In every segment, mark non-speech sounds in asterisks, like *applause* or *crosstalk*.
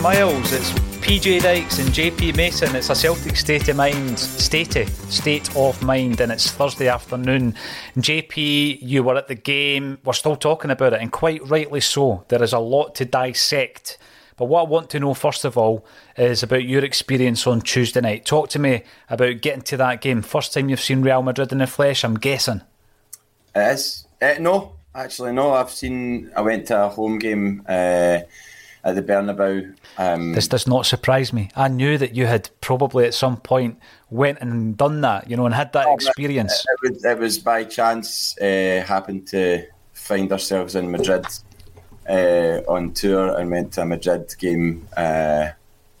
Smiles. It's PJ Dykes and JP Mason. It's a Celtic state of mind, state state of mind, and it's Thursday afternoon. JP, you were at the game. We're still talking about it, and quite rightly so. There is a lot to dissect. But what I want to know first of all is about your experience on Tuesday night. Talk to me about getting to that game. First time you've seen Real Madrid in the flesh, I'm guessing. It is. Uh, no, actually, no. I've seen. I went to a home game uh, at the Bernabeu. Um, This does not surprise me. I knew that you had probably at some point went and done that, you know, and had that experience. It was, it was by chance. Uh, happened to find ourselves in Madrid uh, on tour and went to a Madrid game. Uh,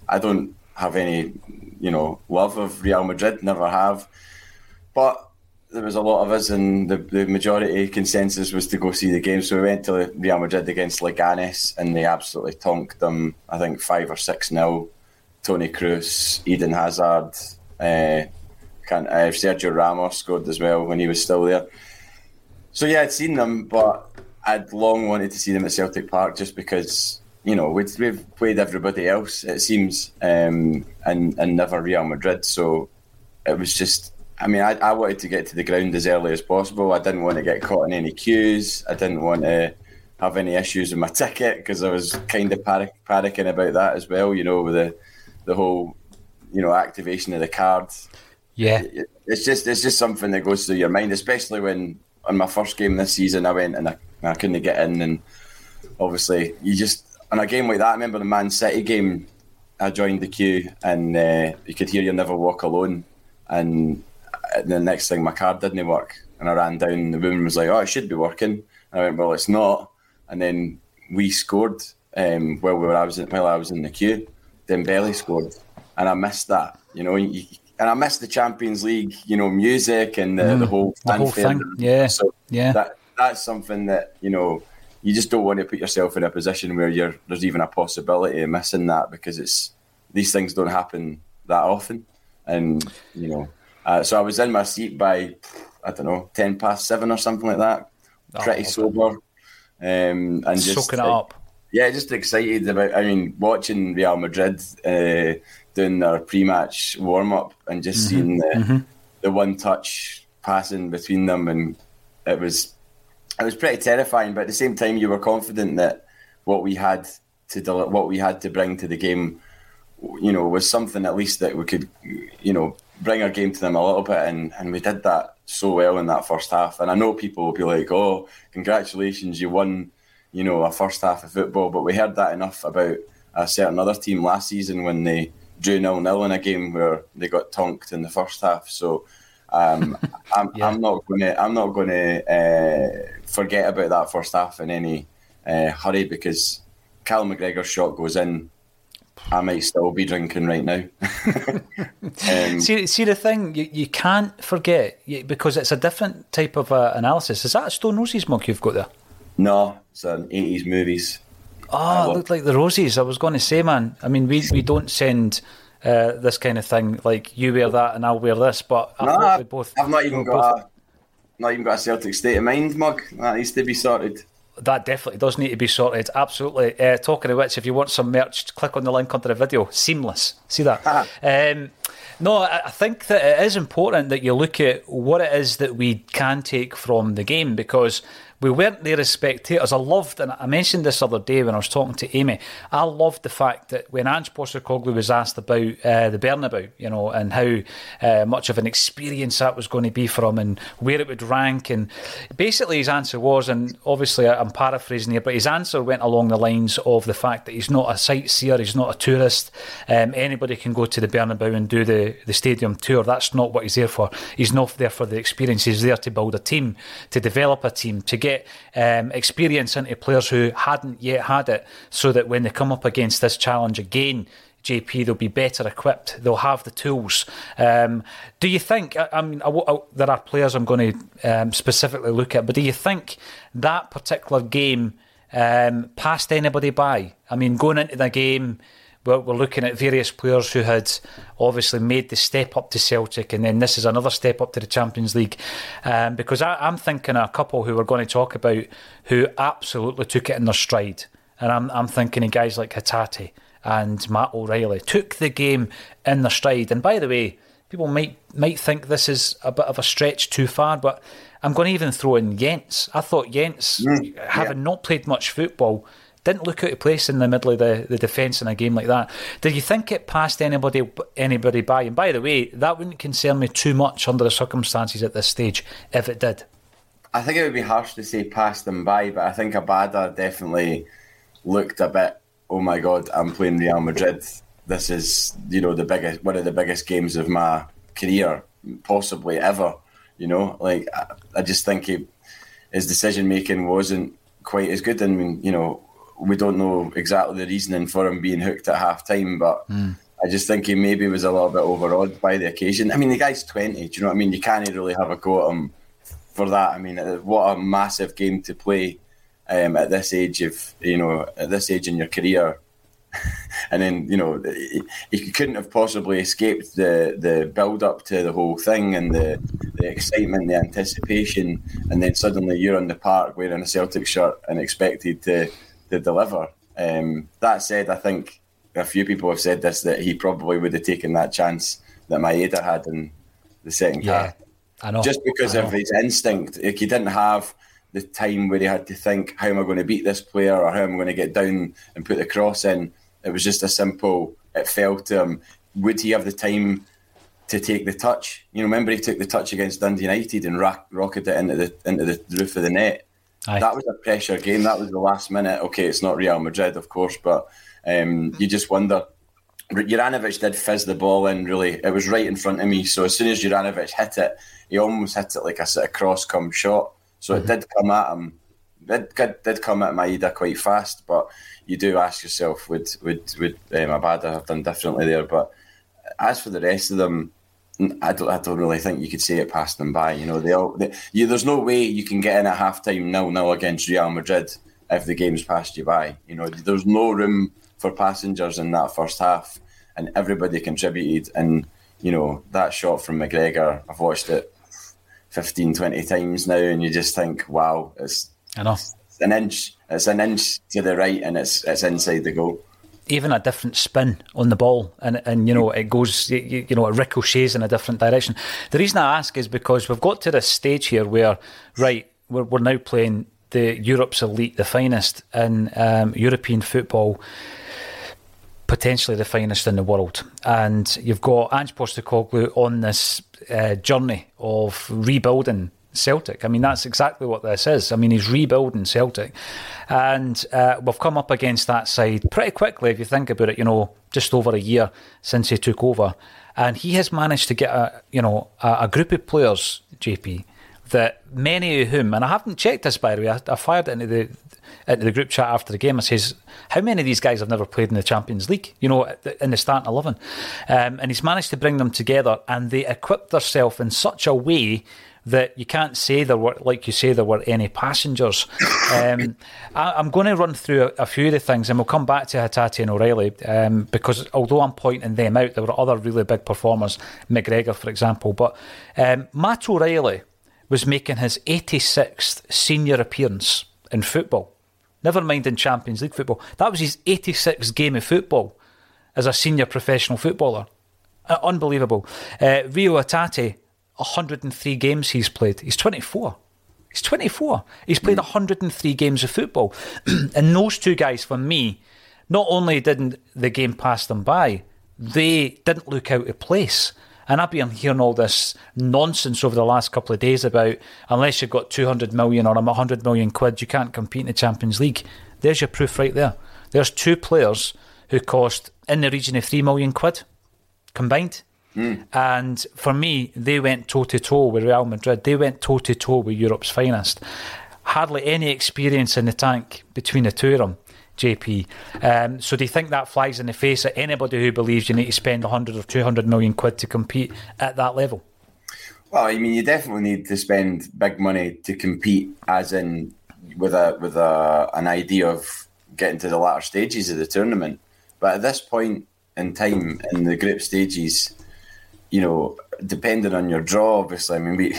I don't have any, you know, love of Real Madrid. Never have, but there was a lot of us, and the, the majority consensus was to go see the game. So we went to Real Madrid against Leganes, and they absolutely tonked them. I think five or six nil. Toni Kroos, Eden Hazard, uh, can uh, Sergio Ramos scored as well when he was still there. So yeah, I'd seen them, but I'd long wanted to see them at Celtic Park just because you know we'd, we've played everybody else it seems, um, and and never Real Madrid. So it was just. I mean, I, I wanted to get to the ground as early as possible. I didn't want to get caught in any queues. I didn't want to have any issues with my ticket because I was kind of panic, panicking about that as well. You know, with the the whole you know activation of the card. Yeah, it's just it's just something that goes through your mind, especially when on my first game this season I went and I, I couldn't get in, and obviously you just on a game like that. I remember the Man City game. I joined the queue and uh, you could hear "You Never Walk Alone," and the next thing my card didn't work, and I ran down. And The woman was like, "Oh, it should be working," And I went, well, it's not. And then we scored um, while we were I was in, while I was in the queue. Dembele scored, and I missed that. You know, you, and I missed the Champions League. You know, music and the, the whole Mm. The whole thing. Yeah. So Yeah. that that's something that you know you just don't want to put yourself in a position where you're there's even a possibility of missing that because it's these things don't happen that often, and you know. Uh, so I was in my seat by I don't know ten past seven or something like that, pretty sober, um, and just Soaking it uh, up. yeah, just excited about. I mean, watching Real Madrid uh, doing their pre-match warm-up and just seeing the the one-touch passing between them, and it was it was pretty terrifying. But at the same time, you were confident that what we had to del- what we had to bring to the game, you know, was something at least that we could, you know, bring our game to them a little bit, and and we did that so well in that first half. And I know people will be like, "Oh, congratulations, you won." you know, a first half of football, but we heard that enough about a certain other team last season when they drew nil nil in a game where they got tonked in the first half. So um, *laughs* I'm, I'm not going to I'm not going to uh, forget about that first half in any uh, hurry because Cal McGregor's shot goes in. I might still be drinking right now. *laughs* um, See, see the thing, you, you can't forget you- because it's a different type of uh, analysis. Is that a Stone Roses mug you've got there? no, it's an 80s movies. Oh, it looked like the Roses. I was going to say, man. I mean, we we don't send uh, this kind of thing like you wear that and I'll wear this, but No, we both. I've not even got both- a, not even got a Celtic state of mind mug. That needs to be sorted. That definitely does need to be sorted. Absolutely. Uh, talking of which, if you want some merch, click on the link under the video. Seamless. See that? um, no, I I think that it is important that you look at what it is that we can take from the game because we weren't there as spectators. I loved, and I mentioned this other day when I was talking to Amy, I loved the fact that when Ange Postecoglou was asked about uh, the Bernabeu, you know, and how uh, much of an experience that was going to be for him and where it would rank, and basically his answer was, and obviously I'm paraphrasing here, but his answer went along the lines of the fact that he's not a sightseer, he's not a tourist. Um, anybody can go to the Bernabeu and do the, the stadium tour. That's not what he's there for. He's not there for the experience. He's there to build a team, to develop a team, to get um, experience into players who hadn't yet had it, so that when they come up against this challenge again, JP, they'll be better equipped. They'll have the tools. Um, do you think? I, I mean, I, I, there are players I'm going to um, specifically look at, but do you think that particular game um, passed anybody by? I mean, going into the game, we're, we're looking at various players who had obviously made the step up to Celtic, and then this is another step up to the Champions League. Um, because I, I'm thinking of a couple who we're going to talk about who absolutely took it in their stride, and I'm, I'm thinking of guys like Hatate and Matt O'Riley took the game in their stride. And by the way, people might might think this is a bit of a stretch too far, but I'm going to even throw in Jenz. I thought Jenz, having not played much football, didn't look out of place in the middle of the, the defence in a game like that. Did you think it passed anybody anybody by? And by the way, that wouldn't concern me too much under the circumstances at this stage if it did. I think it would be harsh to say passed them by, but I think Abada definitely looked a bit. Oh my God, I'm playing Real Madrid. This is you know the biggest, one of the biggest games of my career, possibly ever. You know, like I, I just think he, his decision making wasn't quite as good. And you know, we don't know exactly the reasoning for him being hooked at half time, but. I just think he maybe was a little bit overawed by the occasion. I mean, the guy's 20, do you know what I mean? You can't really have a go at him for that. I mean, uh, what a massive game to play um, at this age of, you know, at this age in your career. *laughs* and then, you know, he, he couldn't have possibly escaped the, the build up to the whole thing and the, the excitement, the anticipation. And then suddenly you're on the park wearing a Celtic shirt and expected to, to deliver. Um, that said, I think a few people have said this that he probably would have taken that chance that Maeda had in the second half. I know. Just because I of his instinct. Like he didn't have the time where he had to think, how am I going to beat this player or how am I going to get down and put the cross in? It was just a simple, it fell to him. Would he have the time to take the touch? You know, remember he took the touch against Dundee United and rock, rocketed it into the into the roof of the net. Aye. That was a pressure game. That was the last minute. Okay, it's not Real Madrid, of course, but um, you just wonder. Juranovic did fizz the ball in, really. It was right in front of me. So as soon as Juranovic hit it, he almost hit it like a sort of cross come shot. So it did come at him. did, did come at Maeda quite fast, but you do ask yourself, would would would um, Abada have done differently there? But as for the rest of them, I don't, I don't really think you could say it passed them by. You know, they all, they, you, there's no way you can get in at halftime nil nil against Real Madrid if the game's passed you by. You know, there's no room for passengers in that first half, and everybody contributed. And you know, that shot from McGregor, I've watched it 15, 20 times now, and you just think, wow, it's, it's an inch, it's an inch to the right, and it's it's inside the goal even a different spin on the ball, and and you know it goes, you, you, know, it ricochets in a different direction. The reason I ask is because we've got to this stage here where, right, we're we're now playing the Europe's elite, the finest in um, European football, potentially the finest in the world, and you've got Ange Postecoglou on this uh, journey of rebuilding Celtic. I mean, that's exactly what this is. I mean, he's rebuilding Celtic. And uh, we've come up against that side pretty quickly, if you think about it, you know, just over a year since he took over. And he has managed to get a, you know, a, a group of players, JP, that many of whom, and I haven't checked this by the way, I, I fired into the into the group chat after the game. I says, "How many of these guys have never played in the Champions League? You know, in the starting eleven?" Um, and he's managed to bring them together, and they equipped themselves in such a way that you can't say there were, like you say, there were any passengers. *laughs* Um, I, am going to run through a, a, few of the things, and we'll come back to Hatate and O'Riley um, because although I'm pointing them out, there were other really big performers, McGregor, for example. But um, Matt O'Riley was making his 86th senior appearance in football. Never mind in Champions League football. That was his 86th game of football as a senior professional footballer. Uh, unbelievable. Uh, Rio Hatate 103 games he's played. He's 24. He's 24. He's played hmm. 103 games of football. *clears throat* and those two guys, for me, not only didn't the game pass them by, they didn't look out of place. And I've been hearing all this nonsense over the last couple of days about unless you've got 200 million or 100 million quid, you can't compete in the Champions League. There's your proof right there. There's two players who cost in the region of 3 million quid combined. Mm. And for me, they went toe to toe with Real Madrid. They went toe to toe with Europe's finest. Hardly any experience in the tank between the two of them. JP. Um, so do you think that flies in the face of anybody who believes you need to spend 100 or 200 million quid to compete at that level? Well, I mean, you definitely need to spend big money to compete, as in with a with a an idea of getting to the latter stages of the tournament. But at this point in time, in the group stages, you know, depending on your draw, obviously, I mean, we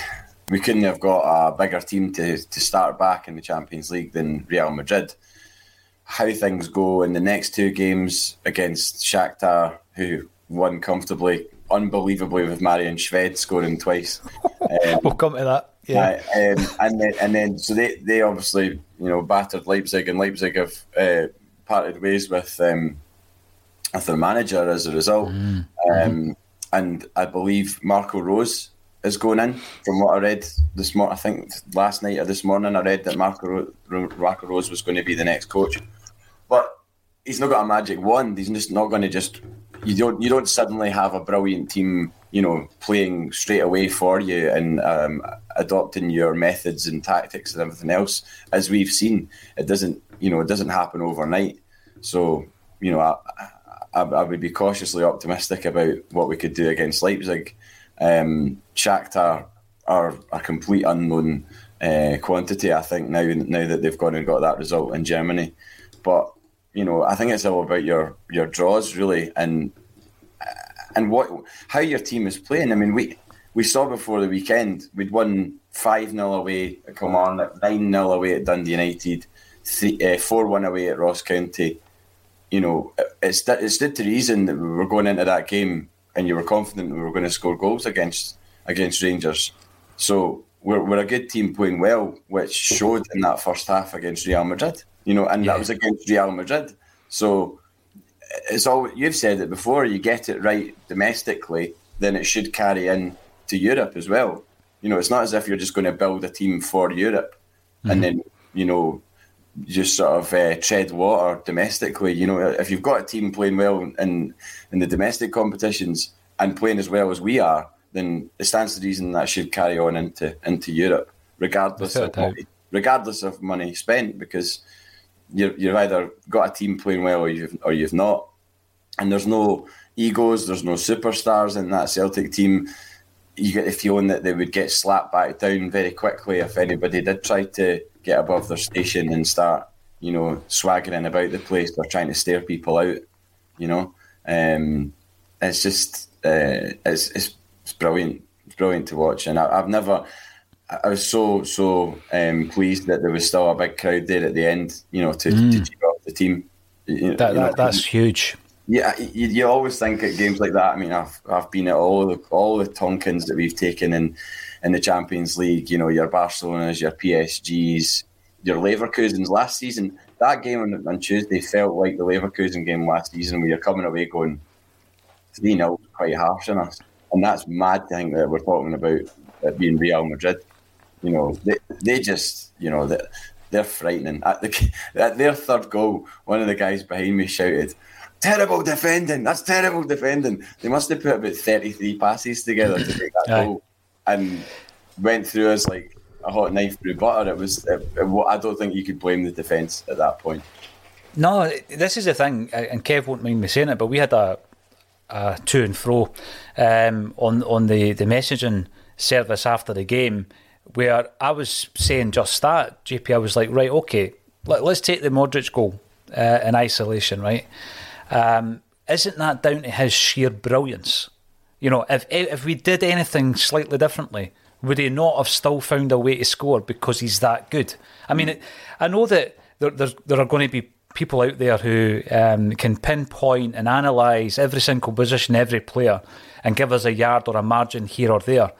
we couldn't have got a bigger team to, to start back in the Champions League than Real Madrid. How things go in the next two games against Shakhtar, who won comfortably, unbelievably with Marian Shved scoring twice. *laughs* Um, we'll come to that. Yeah, uh, um, and then and then so they they obviously you know battered Leipzig, and Leipzig have uh, parted ways with um, with their manager as a result. Mm. Um, and I believe Marco Rose is going in. From what I read this morning, I think last night or this morning, I read that Marco, Marco Rose was going to be the next coach. But he's not got a magic wand. He's just not going to just. You don't. You don't suddenly have a brilliant team. You know, playing straight away for you and um, adopting your methods and tactics and everything else. As we've seen, it doesn't. You know, it doesn't happen overnight. So you know, I, I, I, would be cautiously optimistic about what we could do against Leipzig. Um, Shakhtar are a complete unknown uh, quantity, I think, now now that they've gone and got that result in Germany. But you know, I think it's all about your your draws really, and and what how your team is playing. I mean, we we saw before the weekend we'd won five 0 away at Kilmarnock, nine 0 away at Dundee United, uh, four one away at Ross County you know, it's that it's stood to reason that we were going into that game and you were confident we were going to score goals against against Rangers. So we're, we're a good team playing well, which showed in that first half against Real Madrid. You know, and yeah. that was against Real Madrid. So it's all you've said it before. You get it right domestically, then it should carry in to Europe as well. You know, it's not as if you're just going to build a team for Europe mm-hmm. and then you know just sort of uh, tread water domestically. You know, if you've got a team playing well in in the domestic competitions and playing as well as we are, then it stands to reason that should carry on into into Europe, regardless of we, regardless of money spent, because you're, you've either got a team playing well or you've or you've not, and there's no egos, there's no superstars in that Celtic team. You get the feeling that they would get slapped back down very quickly if anybody did try to get above their station and start, you know, swaggering about the place or trying to stare people out. You know, um, it's just uh, it's, it's brilliant. It's brilliant to watch, and I, have never. I was so so um, pleased that there was still a big crowd there at the end. You know, to, mm. to cheer up the team. You, that, you that's huge. Yeah, you, you always think at games like that. I mean, I've I've been at all the all the Tonkins that we've taken in in the Champions League. You know, your Barcelonas, your PSGs, your Leverkusens last season. That game on, on Tuesday felt like the Leverkusen game last season, where you're coming away going three 0 quite harsh on us, and that's mad to think that we're talking about it being Real Madrid. You know, they they just you know that they're frightening. At, the, *laughs* at their third goal, one of the guys behind me shouted terrible defending. That's terrible defending. They must have put about 33 passes together to make that goal and went through us like a hot knife through butter. It was, it, it, I don't think you could blame the defence at that point. No, this is the thing, and Kev won't mind me saying it, but we had a, a to and fro um, on on the, the messaging service after the game where I was saying just that. JP, I was like, right, okay, let, us take the Modric goal uh, in isolation, right? Um, isn't that down to his sheer brilliance? You know, if if we did anything slightly differently, would he not have still found a way to score because he's that good? I mean, it, I know that there, there are going to be people out there who um, can pinpoint and analyse every single position, every player, and give us a yard or a margin here or there.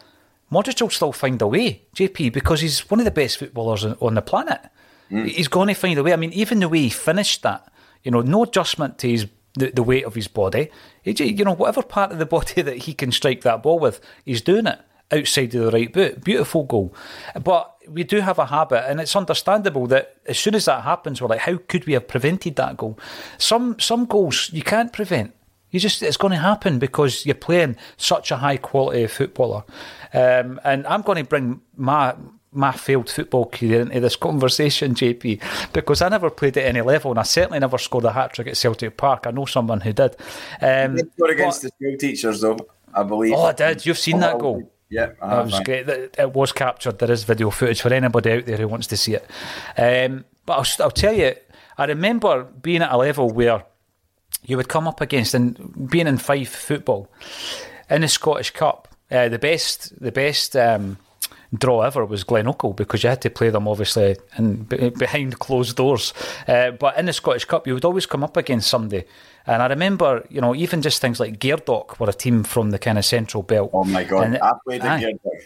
Modric will still find a way, JP, because he's one of the best footballers on the planet. Mm. He's going to find a way. I mean, even the way he finished that, you know, no adjustment to his the, the weight of his body. He, you know, whatever part of the body that he can strike that ball with, he's doing it outside of the right boot. Beautiful goal. But we do have a habit, and it's understandable that as soon as that happens, we're like, how could we have prevented that goal? Some some goals you can't prevent. You just it's going to happen because you're playing such a high quality footballer. Um, and I'm going to bring my my failed football career into this conversation, JP, because I never played at any level, and I certainly never scored a hat trick at Celtic Park. I know someone who did. Um, you against but, the school teachers, though, I believe. Oh, I did. You've seen oh, that goal. Yeah, that was great. It was captured. There is video footage for anybody out there who wants to see it. Um, but I'll, I'll tell you, I remember being at a level where you would come up against and being in five football in the Scottish Cup. Uh, the best, the best. Um, draw ever was Glen Glenacle because you had to play them obviously in, behind closed doors. Uh, but in the Scottish Cup, you would always come up against somebody. And I remember, you know, even just things like Gairdoch were a team from the kind of central belt. Oh my God, and, I played at Gairdoch.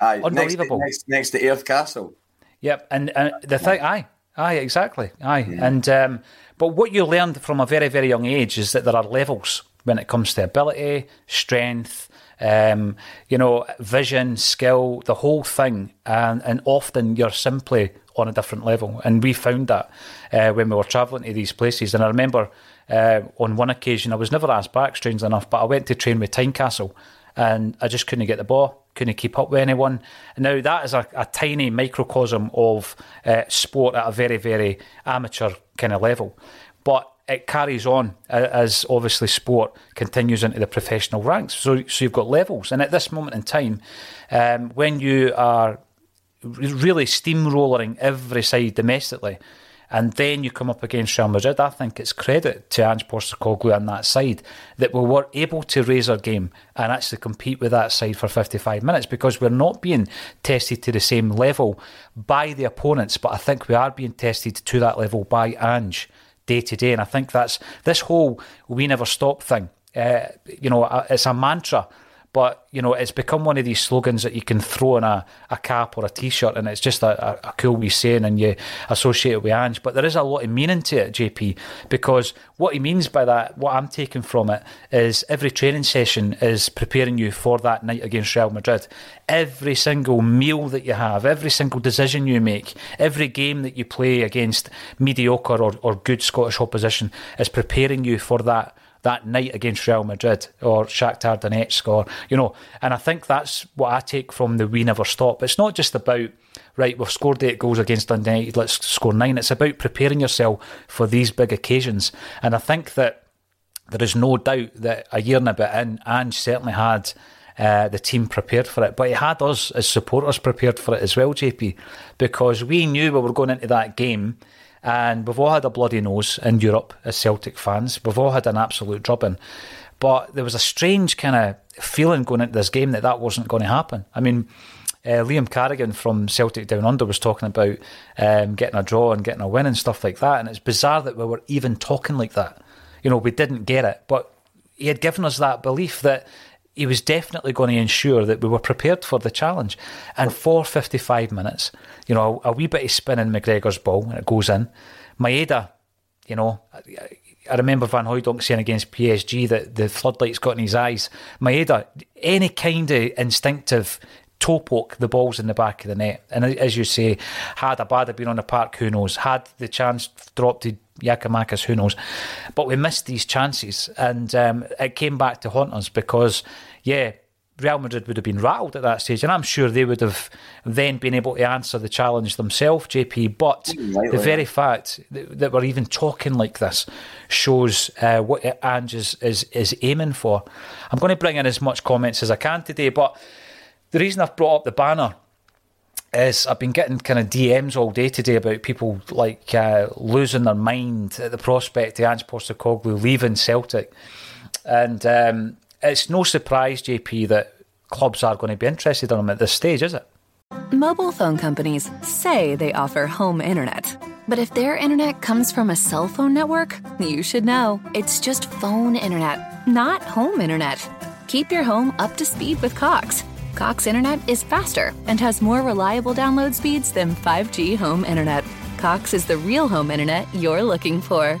Aye, Unbelievable. Next to, next, next to Airth Castle. Yep, and, and the thing, aye, aye, exactly, aye. And um, but what you learned from a very, very young age is that there are levels when it comes to ability, strength, um, you know, vision, skill, the whole thing. And, and often you're simply on a different level. And we found that uh, when we were travelling to these places. And I remember uh, on one occasion, I was never asked back, strangely enough, but I went to train with Tynecastle and I just couldn't get the ball, couldn't keep up with anyone. Now, that is a, a tiny microcosm of uh, sport at a very, very amateur kind of level. But it carries on as obviously sport continues into the professional ranks. So, so you've got levels, and at this moment in time, um, when you are really steamrolling every side domestically, and then you come up against Real Madrid, I think it's credit to Ange Postecoglou on that side that we were able to raise our game and actually compete with that side for 55 minutes because we're not being tested to the same level by the opponents, but I think we are being tested to that level by Ange day to day. And I think that's this whole we never stop thing. Uh, you know, uh, it's a mantra but you know, it's become one of these slogans that you can throw in a, a cap or a t-shirt, and it's just a, a, cool wee saying, and you associate it with Ange. But there is a lot of meaning to it, JP, because what he means by that, what I'm taking from it, is every training session is preparing you for that night against Real Madrid. Every single meal that you have, every single decision you make, every game that you play against mediocre or, or good Scottish opposition is preparing you for that that night against Real Madrid or Shakhtar Donetsk or you know. And I think that's what I take from the we never stop. It's not just about right we've scored eight goals against United let's score nine. It's about preparing yourself for these big occasions. And I think that there is no doubt that a year and a bit in Ange certainly had uh, the team prepared for it. But he had us as supporters prepared for it as well, JP, because we knew we were going into that game and we've all had a bloody nose in Europe as Celtic fans. We've all had an absolute drubbing. But there was a strange kind of feeling going into this game that that wasn't going to happen. I mean, uh, Liam Carrigan from Celtic Down Under was talking about um, getting a draw and getting a win and stuff like that. And it's bizarre that we were even talking like that. You know, we didn't get it, but he had given us that belief that he was definitely going to ensure that we were prepared for the challenge. And for 55 minutes, you know, a, wee bit of spin in McGregor's ball and it goes in. Maeda, you know, I remember Van Hooijdonk saying against PSG that the floodlights got in his eyes. Maeda, any kind of instinctive toe poke, the ball's in the back of the net. And as you say, had Abada been on the park, who knows? Had the chance dropped to Giakoumakis, who knows? But we missed these chances, and um, it came back to haunt us because, yeah, Real Madrid would have been rattled at that stage, and I'm sure they would have then been able to answer the challenge themselves, JP. But the very fact that, that, we're even talking like this shows uh, what Ange is, is, is aiming for. I'm going to bring in as much comments as I can today, but the reason I've brought up the banner is I've been getting kind of DMs all day today about people like uh, losing their mind at the prospect of Ange Postecoglou leaving Celtic, and um, it's no surprise, JP, that clubs are going to be interested in him at this stage, is it? Mobile phone companies say they offer home internet, but if their internet comes from a cell phone network, you should know it's just phone internet, not home internet. Keep your home up to speed with Cox. Cox Internet is faster and has more reliable download speeds than 5G home internet. Cox is the real home internet you're looking for.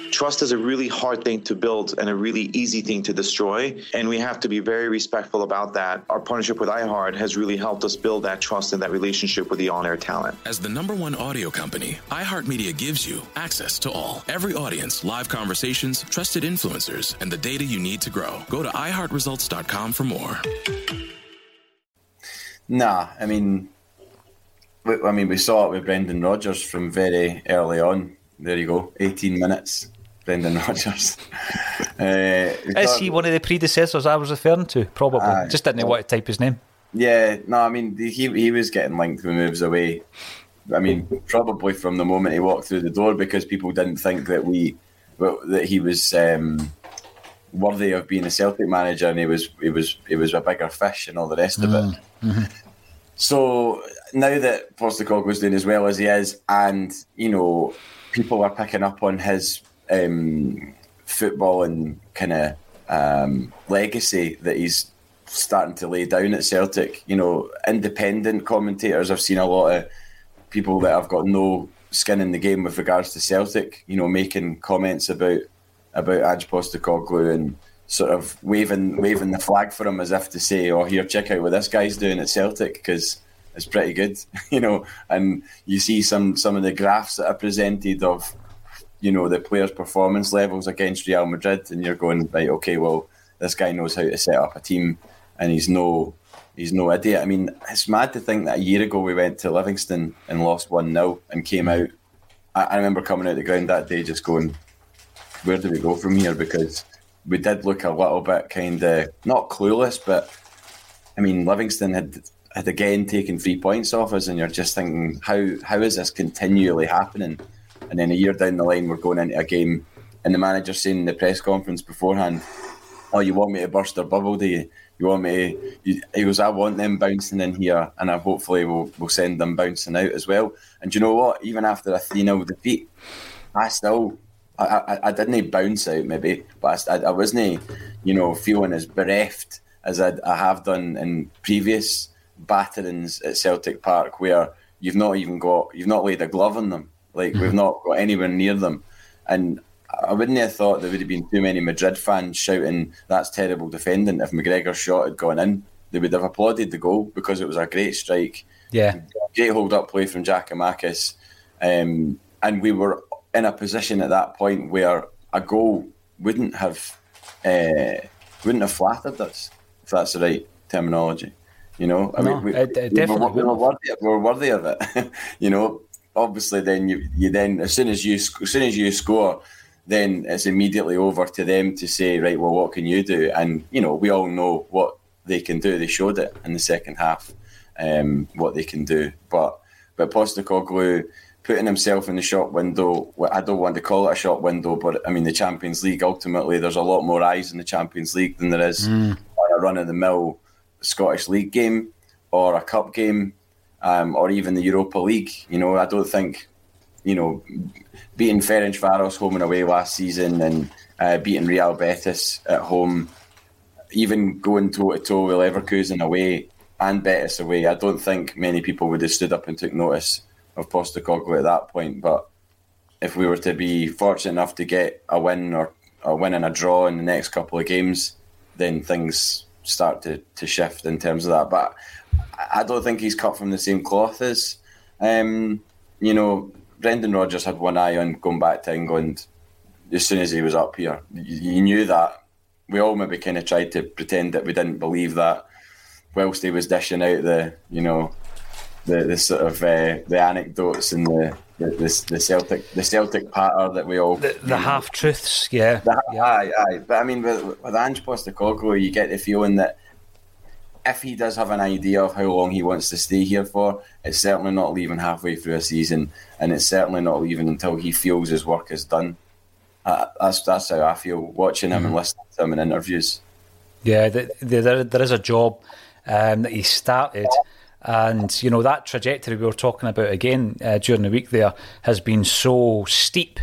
Trust is a really hard thing to build and a really easy thing to destroy. And we have to be very respectful about that. Our partnership with iHeart has really helped us build that trust and that relationship with the on air talent. As the number one audio company, iHeartMedia gives you access to all. Every audience, live conversations, trusted influencers, and the data you need to grow. Go to iHeartResults.com for more. Nah, I mean, I mean, we saw it with Brendan Rodgers from very early on. There you go, 18 minutes. Brendan Rodgers. *laughs* uh, Is he one of the predecessors I was referring to? Probably. Uh, Just didn't know what to type his name. Yeah, no, I mean, he, he was getting linked with moves away. I mean, probably from the moment he walked through the door because people didn't think that we well, that he was um, worthy of being a Celtic manager, and he was he was he was a bigger fish and all the rest mm. of it. Mm, mm-hmm. So now that Postecoglou's doing as well as he is, and you know, people are picking up on his um, football and kind of um, legacy that he's starting to lay down at Celtic. You know, independent commentators. I've seen a lot of people that have got no skin in the game with regards to Celtic. You know, making comments about about Ange Postecoglou and sort of waving waving the flag for him as if to say, "Oh, here, check out what this guy's doing at Celtic," because it's pretty good, *laughs* you know. And you see some some of the graphs that are presented of you know the players' performance levels against Real Madrid, and you're going right, okay, well, this guy knows how to set up a team, and he's no he's no idiot. I mean, it's mad to think that a year ago we went to Livingston and lost one 0 and came out. I, I remember coming out the ground that day just going, where do we go from here? Because we did look a little bit kind of not clueless, but I mean, Livingston had had again taken three points off us, and you're just thinking, how how is this continually happening? And then a year down the line, we're going into a game, and the manager saying in the press conference beforehand, "Oh, you want me to burst their bubble, do you? You want me?" To, you, he goes, "I want them bouncing in here, and I hopefully will will send them bouncing out as well." And you know what? Even after a three 0 defeat, I still. I, I, I didn't bounce out maybe, but I, I wasn't, you know, feeling as bereft as I, I have done in previous batterings at Celtic Park where you've not even got you've not laid a glove on them like mm-hmm. we've not got anywhere near them. And I wouldn't have thought there would have been too many Madrid fans shouting, that's terrible defending. If McGregor's shot had gone in, they would have applauded the goal because it was a great strike. Yeah. Great hold up play from Giakoumakis. Um, and we were in a position at that point where a goal wouldn't have uh, wouldn't have flattered us, if that's the right terminology. You know, I No, mean, we, it- it definitely we were, we were worthy, we were worthy of it. *laughs* you know, obviously, then you you then as soon as you as soon as you score, then it's immediately over to them to say, right, well, what can you do? And you know, we all know what they can do. They showed it in the second half, um, what they can do. But but Postecoglou putting himself in the shop window. I don't want to call it a shop window, but I mean the Champions League. Ultimately, there's a lot more eyes in the Champions League than there is Mm. on a run of the mill Scottish League game or a cup game um, or even the Europa League. You know, I don't think you know beating Ferencvaros home and away last season and uh, beating Real Betis at home, even going toe to toe with Leverkusen away and Betis away. I don't think many people would have stood up and took notice of Postecoglou at that point. But if we were to be fortunate enough to get a win or a win and a draw in the next couple of games, then things start to, to shift in terms of that. But I- don't think he's cut from the same cloth as, um, you know, Brendan Rodgers had one eye on going back to England as soon as he was up here. You knew that. We all maybe kind of tried to pretend that we didn't believe that whilst he was dishing out the, you know, the, the sort of uh, the anecdotes and the, the the the Celtic the Celtic patter that we all The, the half truths, yeah. the, Aye, aye. But I mean, with, with Ange Postecoglou, you get the feeling that if he does have an idea of how long he wants to stay here for, it's certainly not leaving halfway through a season, and it's certainly not leaving until he feels his work is done. Uh, that's that's how I feel watching him and listening to him in interviews. Yeah, the, the, there, there is a job um, that he started, and you know that trajectory we were talking about again uh, during the week there has been so steep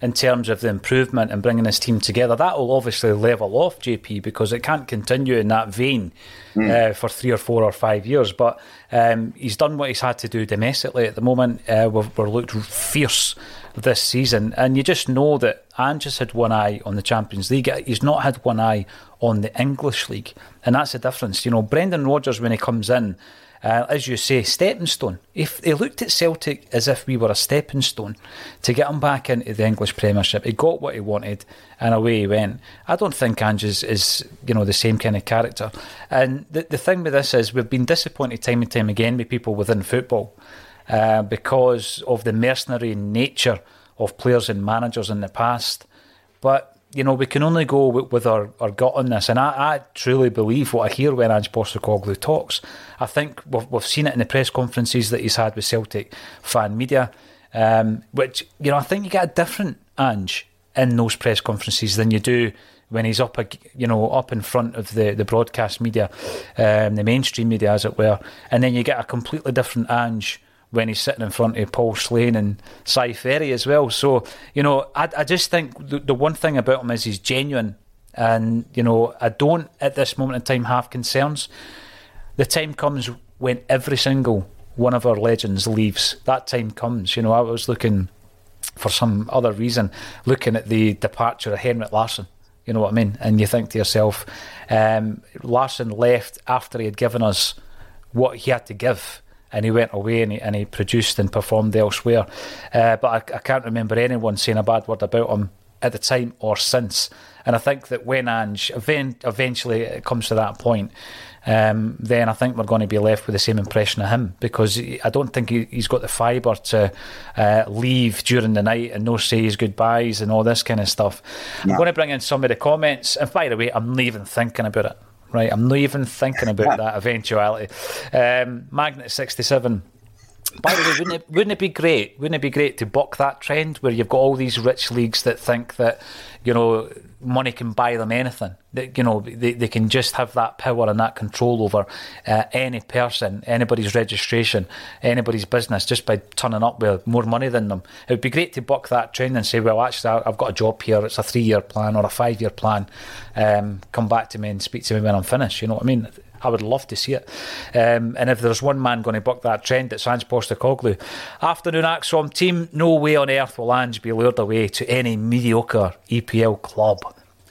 in terms of the improvement and bringing this team together. That will obviously level off JP because it can't continue in that vein uh, for three or four or five years. But um, he's done what he's had to do domestically at the moment. Uh, we've, we're looked fierce this season, and you just know that Ange has had one eye on the Champions League. He's not had one eye on the English League, and that's the difference. You know, Brendan Rodgers when he comes in. Uh, as you say, stepping stone. If they looked at Celtic as if we were a stepping stone to get him back into the English Premiership, he got what he wanted, and away he went. I don't think Ange is, is you know the same kind of character. And the the thing with this is we've been disappointed time and time again with people within football uh, because of the mercenary nature of players and managers in the past. But you know, we can only go with, with our, our gut on this. And I, I truly believe what I hear when Ange Postecoglou talks. I think we've, we've seen it in the press conferences that he's had with Celtic fan media, um, which, you know, I think you get a different Ange in those press conferences than you do when he's up, you know, up in front of the, the broadcast media, um, the mainstream media, as it were. And then you get a completely different Ange when he's sitting in front of Paul Slane and Si Ferry as well. So, you know, I, I just think the, the one thing about him is he's genuine. And, you know, I don't at this moment in time have concerns. The time comes when every single one of our legends leaves. That time comes. You know, I was looking for some other reason, looking at the departure of Henrik Larsson. You know what I mean? And you think to yourself, um, Larsson left after he had given us what he had to give and he went away and he, and he produced and performed elsewhere. Uh, but I, I can't remember anyone saying a bad word about him at the time or since. And I think that when Ange event, eventually it comes to that point, um, then I think we're going to be left with the same impression of him because he- I don't think he, he's got the fibre to uh, leave during the night and no say his goodbyes and all this kind of stuff. I'm going to bring in some of the comments. And by the way, I'm not even thinking about it. Right, I'm not even thinking about that eventuality. Um, Magnet sixty seven. By the way, wouldn't it, wouldn't it be great? Wouldn't it be great to buck that trend where you've got all these rich leagues that think that you know money can buy them anything? That you know they, they can just have that power and that control over uh, any person, anybody's registration, anybody's business just by turning up with more money than them. It would be great to buck that trend and say, well, actually, I've got a job here. It's a three-year plan or a five-year plan. Um, come back to me and speak to me when I'm finished. You know what I mean? I would love to see it. Um, and if there's one man going to buck that trend, it's Ange Postecoglou. Afternoon ACSOM team, no way on earth will Ange be lured away to any mediocre EPL club.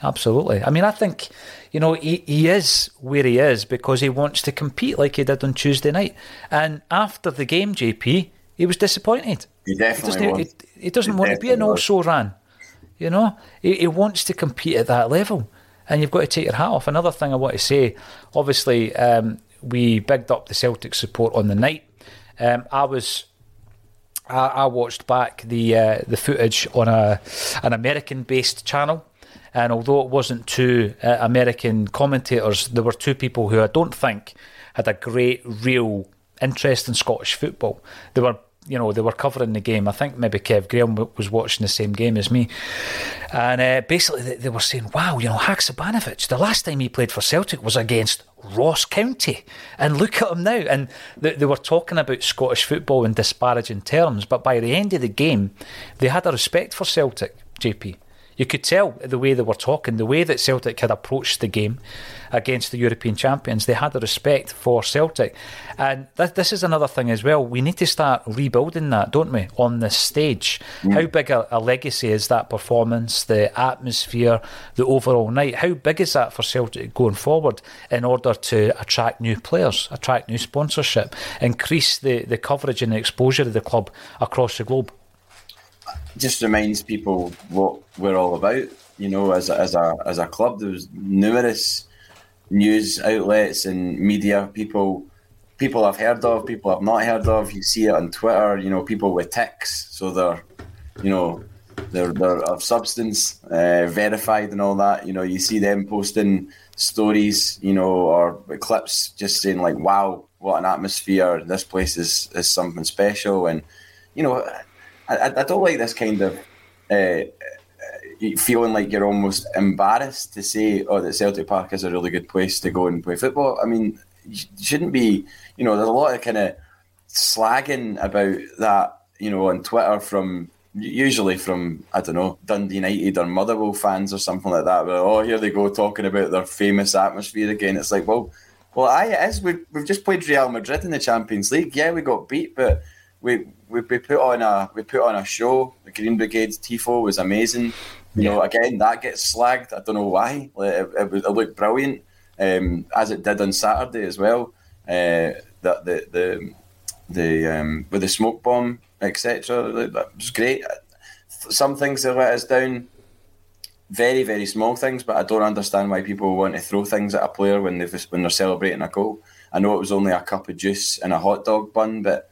Absolutely. I mean, I think, you know, he, he is where he is because he wants to compete like he did on Tuesday night. And after the game, JP, he was disappointed. He definitely he doesn't. He, he doesn't want to be an also ran. You know, he, he wants to compete at that level, and you've got to take your hat off. Another thing I want to say, obviously, um, we bigged up the Celtic support on the night. Um, I was, I, watched back the uh, the footage on a an American based channel. And although it wasn't two uh, American commentators, there were two people who I don't think had a great, real interest in Scottish football. They were, you know, they were covering the game. I think maybe Kev Graham was watching the same game as me, and uh, basically they, they were saying, "Wow, you know, Haksabanovic. The last time he played for Celtic was against Ross County, and look at him now." And they, they were talking about Scottish football in disparaging terms, but by the end of the game, they had a respect for Celtic. JP. You could tell the way they were talking, the way that Celtic had approached the game against the European champions. They had a respect for Celtic. And th- this is another thing as well. We need to start rebuilding that, don't we, on this stage? How big a, a legacy is that performance, the atmosphere, the overall night? How big is that for Celtic going forward in order to attract new players, attract new sponsorship, increase the, the coverage and the exposure of the club across the globe? Just reminds people what we're all about. You know, as a, as a as a club, there's numerous news outlets and media people people I've heard of, people I've not heard of. You see it on Twitter. You know, people with ticks, so they're you know they're they're of substance, uh, verified and all that. You know, you see them posting stories, you know, or clips just saying like, "Wow, what an atmosphere! This place is is something special." And you know, I, I don't like this kind of uh, feeling like you're almost embarrassed to say, "Oh, that Celtic Park is a really good place to go and play football." I mean, you shouldn't be. You know, there's a lot of kind of slagging about that. You know, on Twitter from usually from I don't know Dundee United or Motherwell fans or something like that. Where oh, here they go talking about their famous atmosphere again. It's like, well, well, I it is. We, we've just played Real Madrid in the Champions League. Yeah, we got beat, but we we, we put on a we put on a show. The Green Brigade's tifo was amazing. You know, again that gets slagged. I don't know why. It, it, was- it looked brilliant, um, as it did on Saturday as well. Uh, that the the the um, with the smoke bomb etc. That was great. Some things that let us down. Very very small things, but I don't understand why people want to throw things at a player when they when they're celebrating a goal. I know it was only a cup of juice and a hot dog bun, but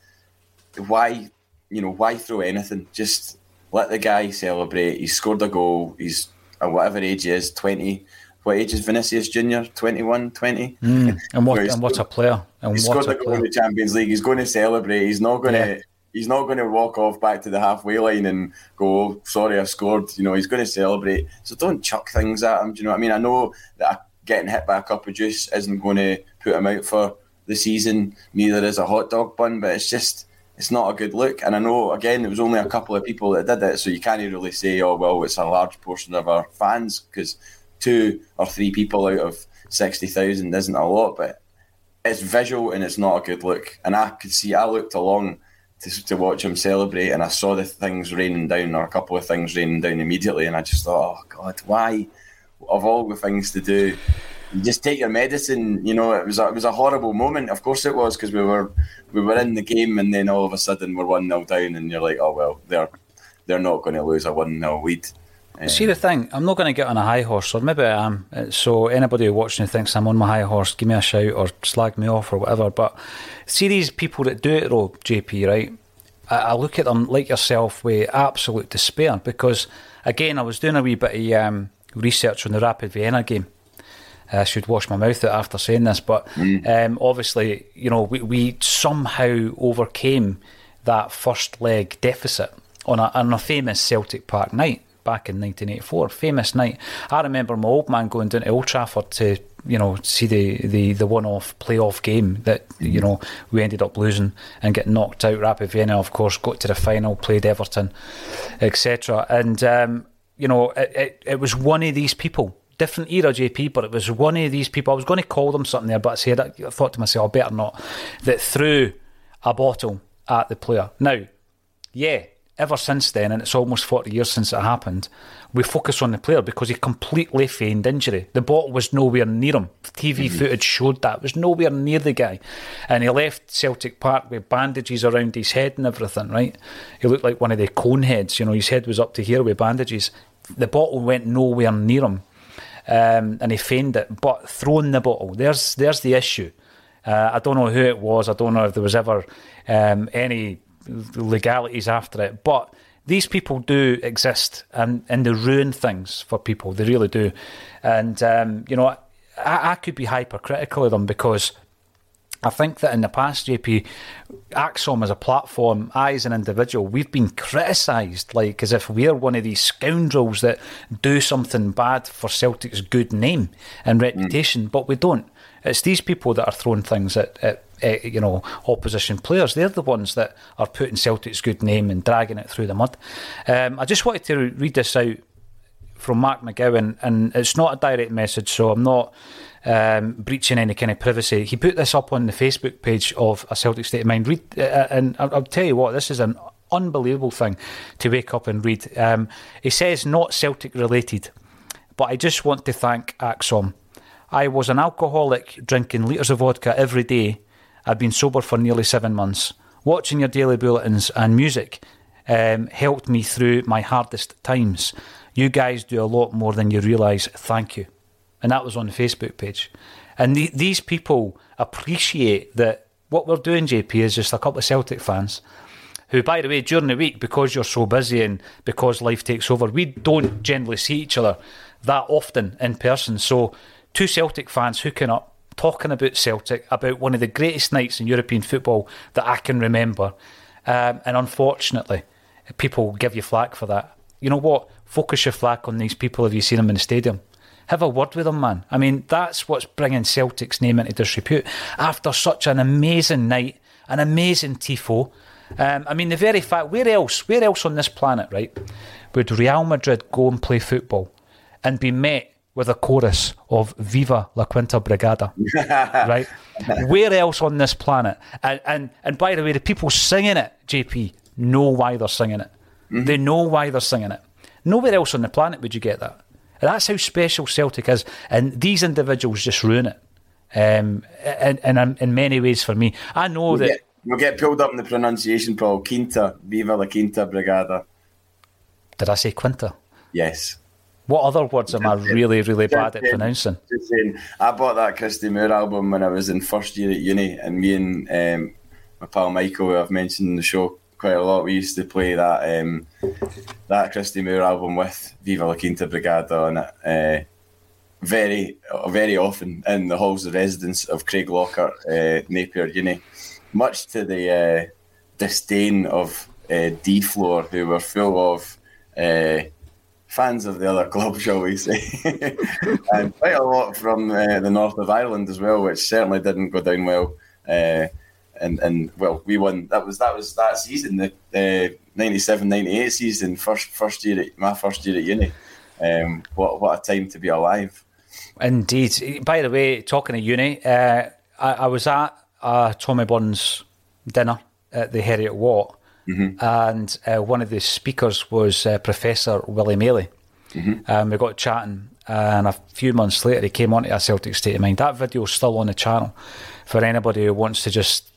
why you know why throw anything? Just let the guy celebrate. He's scored a goal. He's at whatever age he is 20 what age is Vinicius Junior? 21 20 Mm. And what *laughs* and what a player! And he what scored a a goal in the Champions League. He's going to celebrate. He's not going to he's not going to walk off back to the halfway line and go oh, sorry I scored. You know he's going to celebrate. So don't chuck things at him. Do you know what I mean? I know that getting hit by a cup of juice isn't going to put him out for the season. Neither is a hot dog bun but it's just it's not a good look. And I know, again, it was only a couple of people that did it, so you can't really say, oh, well, it's a large portion of our fans, because two or three people out of 60,000 isn't a lot, but it's visual and it's not a good look. And I could see, I looked along to, to watch him celebrate, and I saw the things raining down, or a couple of things raining down immediately, and I just thought, oh, God, why? Of all the things to do, you just take your medicine. You know, it was a, it was a horrible moment. Of course, it was because we were we were in the game, and then all of a sudden we're one 0 down, and you're like, oh well, they're they're not going to lose a one 0 lead. Uh, See the thing, I'm not going to get on a high horse, or maybe I am. Uh, So anybody watching who thinks I'm on my high horse, give me a shout or slag me off or whatever. But see these people that do it though, JP, right? I, I look at them like yourself with absolute despair because, again, I was doing a wee bit of um, research on the Rapid Vienna game. I should wash my mouth out after saying this, but um, obviously, you know, we, we somehow overcame that first leg deficit on a, on a famous Celtic Park night back in 1984. Famous night. I remember my old man going down to Old Trafford to, you know, see the, the, the one-off playoff game that, you know, we ended up losing and getting knocked out. Rapid Vienna, of course, got to the final, played Everton, etc. And, um, you know, it, it, it was one of these people different era, JP, but it was one of these people. I was going to call them something there, but I said I thought to myself, I better not. That threw a bottle at the player. Now, yeah, ever since then, and it's almost 40 years since it happened, we focus on the player because he completely feigned injury. The bottle was nowhere near him. TV mm-hmm. footage showed that. It was nowhere near the guy. And he left Celtic Park with bandages around his head and everything, right? He looked like one of the cone heads. You know, his head was up to here with bandages. The bottle went nowhere near him. Um, and he feigned it, but throwing the bottle, there's there's the issue. Uh, I don't know who it was. I don't know if there was ever um, any legalities after it. But these people do exist and, and they ruin things for people. They really do. And, um, you know, I, I could be hypercritical of them because I think that in the past, JP, ACSOM as a platform, I as an individual, we've been criticised like as if we're one of these scoundrels that do something bad for Celtic's good name and reputation, mm. but we don't. It's these people that are throwing things at, at uh, you know, opposition players. They're the ones that are putting Celtic's good name and dragging it through the mud. Um, I just wanted to read this out from Mark McGowan, and it's not a direct message, so I'm not um, breaching any kind of privacy. He put this up on the Facebook page of a Celtic State of Mind. Read, uh, uh and I'll, I'll, tell you what, this is an unbelievable thing to wake up and read. Um, he says, not Celtic related, but I just want to thank ACSOM. I was an alcoholic drinking litres of vodka every day I've been sober for nearly seven months. Watching your daily bulletins and music um, helped me through my hardest times. You guys do a lot more than you realise. Thank you. And that was on the Facebook page. And the, these people appreciate that what we're doing, JP, is just a couple of Celtic fans who, by the way, during the week, because you're so busy and because life takes over, we don't generally see each other that often in person. So, two Celtic fans hooking up talking about Celtic, about one of the greatest nights in European football that I can remember. Um, and unfortunately, people give you flack for that. You know what? Focus your flack on these people if you see them in the stadium. Have a word with them, man. I mean, that's what's bringing Celtic's name into disrepute after such an amazing night, an amazing tifo. Um, I mean, the very fact, where else, where else on this planet, right, would Real Madrid go and play football and be met with a chorus of Viva la Quinta Brigada. *laughs* right? Where else on this planet? And, and and by the way, the people singing it, JP, know why they're singing it. Mm-hmm. They know why they're singing it. Nowhere else on the planet would you get that. That's how special Celtic is. And these individuals just ruin it. Um, and, and in many ways for me. I know we'll that. Get, we'll get pulled up in the pronunciation, Paul. Quinta, Viva la Quinta Brigada. Did I say Quinta? Yes. What other words am I really, really bad at pronouncing? Saying, I bought that Christy Moore album when I was in first year at uni, and me and um, my pal Michael, who I've mentioned in the show quite a lot, we used to play that um, that Christy Moore album with Viva la Quinta Brigada on it. Uh, very, very often in the halls of residence of Craiglockhart, uh, Napier Uni, much to the uh, disdain of uh, D Floor, who were full of uh, fans of the other club, *laughs* shall we say, *laughs* and quite a lot from uh, the north of Ireland as well, which certainly didn't go down well. Uh, and and well, we won. That was that was that season, the, the 97-98 season, first first year, at, my first year at uni. Um, what what a time to be alive! Indeed. By the way, talking of uni, uh, I, I, was at a Tommy Burns dinner at the Heriot Watt Mm-hmm. And uh, one of the speakers was uh, Professor Willie Maley. Mm-hmm. Um, we got chatting, and a few months later, he came on to a Celtic State of Mind. That video is still on the channel for anybody who wants to just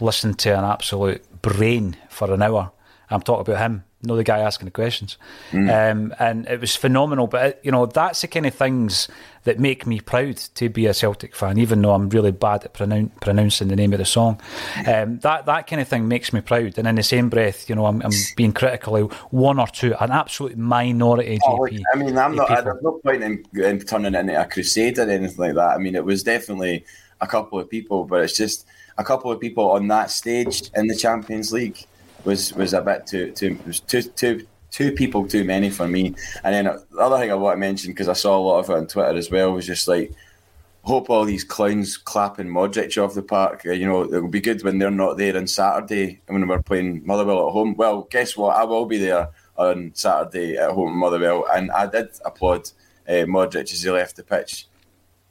listen to an absolute brain for an hour. I'm talking about him know the guy asking the questions. Mm. Um, and it was phenomenal. But, it, you know, that's the kind of things that make me proud to be a Celtic fan, even though I'm really bad at pronoun- pronouncing the name of the song. Um, that that kind of thing makes me proud. And in the same breath, you know, I'm, I'm being critical of one or two, an absolute minority. Oh, I mean, I'm not. There's no point in, in turning it into a crusade or anything like that. I mean, it was definitely a couple of people, but it's just a couple of people on that stage in the Champions League was was a bit too too was too too two people too many for me. And then the other thing I want to mention because I saw a lot of it on Twitter as well was just like hope all these clowns clapping Modric off the park. Uh, you know, it will be good when they're not there on Saturday and when we're playing Motherwell at home. Well, guess what? I will be there on Saturday at home Motherwell, and I did applaud uh, Modric as he left the pitch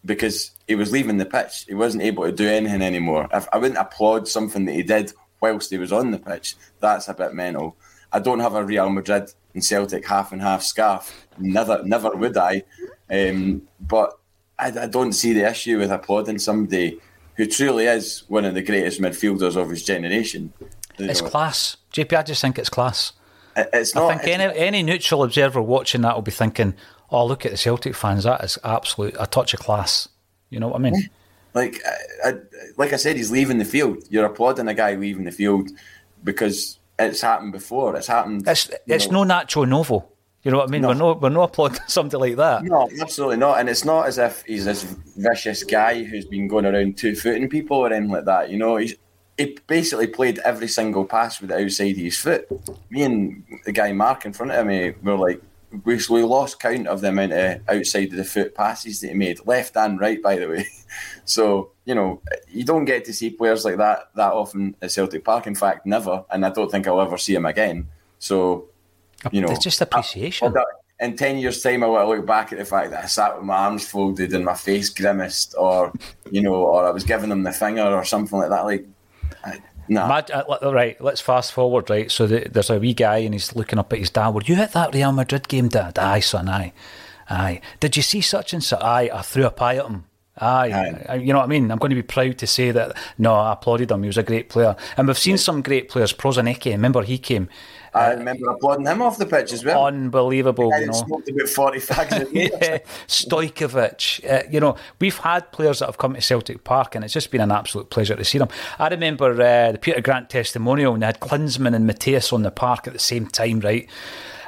because he was leaving the pitch. He wasn't able to do anything anymore. If I wouldn't applaud something that he did whilst he was on the pitch, that's a bit mental. I don't have a Real Madrid and Celtic half and half scarf. Never, never would I. Um, but I, I, don't see the issue with applauding somebody who truly is one of the greatest midfielders of his generation. You it's know. class, JP. I just think it's class. It's not. I think any, any neutral observer watching that will be thinking, "Oh, look at the Celtic fans. That is absolute a touch of class." You know what I mean? Like, I, I, like I said, he's leaving the field. You're applauding a guy leaving the field because it's happened before. It's happened. It's it's know. no Nacho Novo. You know what I mean? No. We're not we're not applauding *laughs* somebody like that. No, absolutely not. And it's not as if he's this vicious guy who's been going around two footing people or anything like that. You know, he's he basically played every single pass with the outside of his foot. Me and the guy Mark in front of me were like, we, lost count of the amount of outside of the foot passes that he made, left and right, by the way. *laughs* So you know, you don't get to see players like that that often at Celtic Park. In fact, never, and I don't think I'll ever see him again. So you know, it's just appreciation. I, in 10 years' time, I will look back at the fact that I sat with my arms folded and my face grimaced, or, you know, or I was giving them the finger or something like that. Like, no. Nah. Uh, right, let's fast forward, right? So the, there's a wee guy and he's looking up at his dad. Were you at that Real Madrid game, Dad? Aye, son, aye. Aye. Did you see such and such? Aye, I threw a pie at him. Aye, Aye. you know what I mean? I'm going to be proud to say that, no, I applauded him. He was a great player. And we've seen some great players. Prosinecki, remember he came I remember applauding him off the pitch as well. Unbelievable, you know. Smoked about forty fags. *laughs* yeah, Stojkovic. Uh, you know, we've had players that have come to Celtic Park, and it's just been an absolute pleasure to see them. I remember uh, the Peter Grant testimonial, and they had Klinsmann and Matthäus on the park at the same time, right?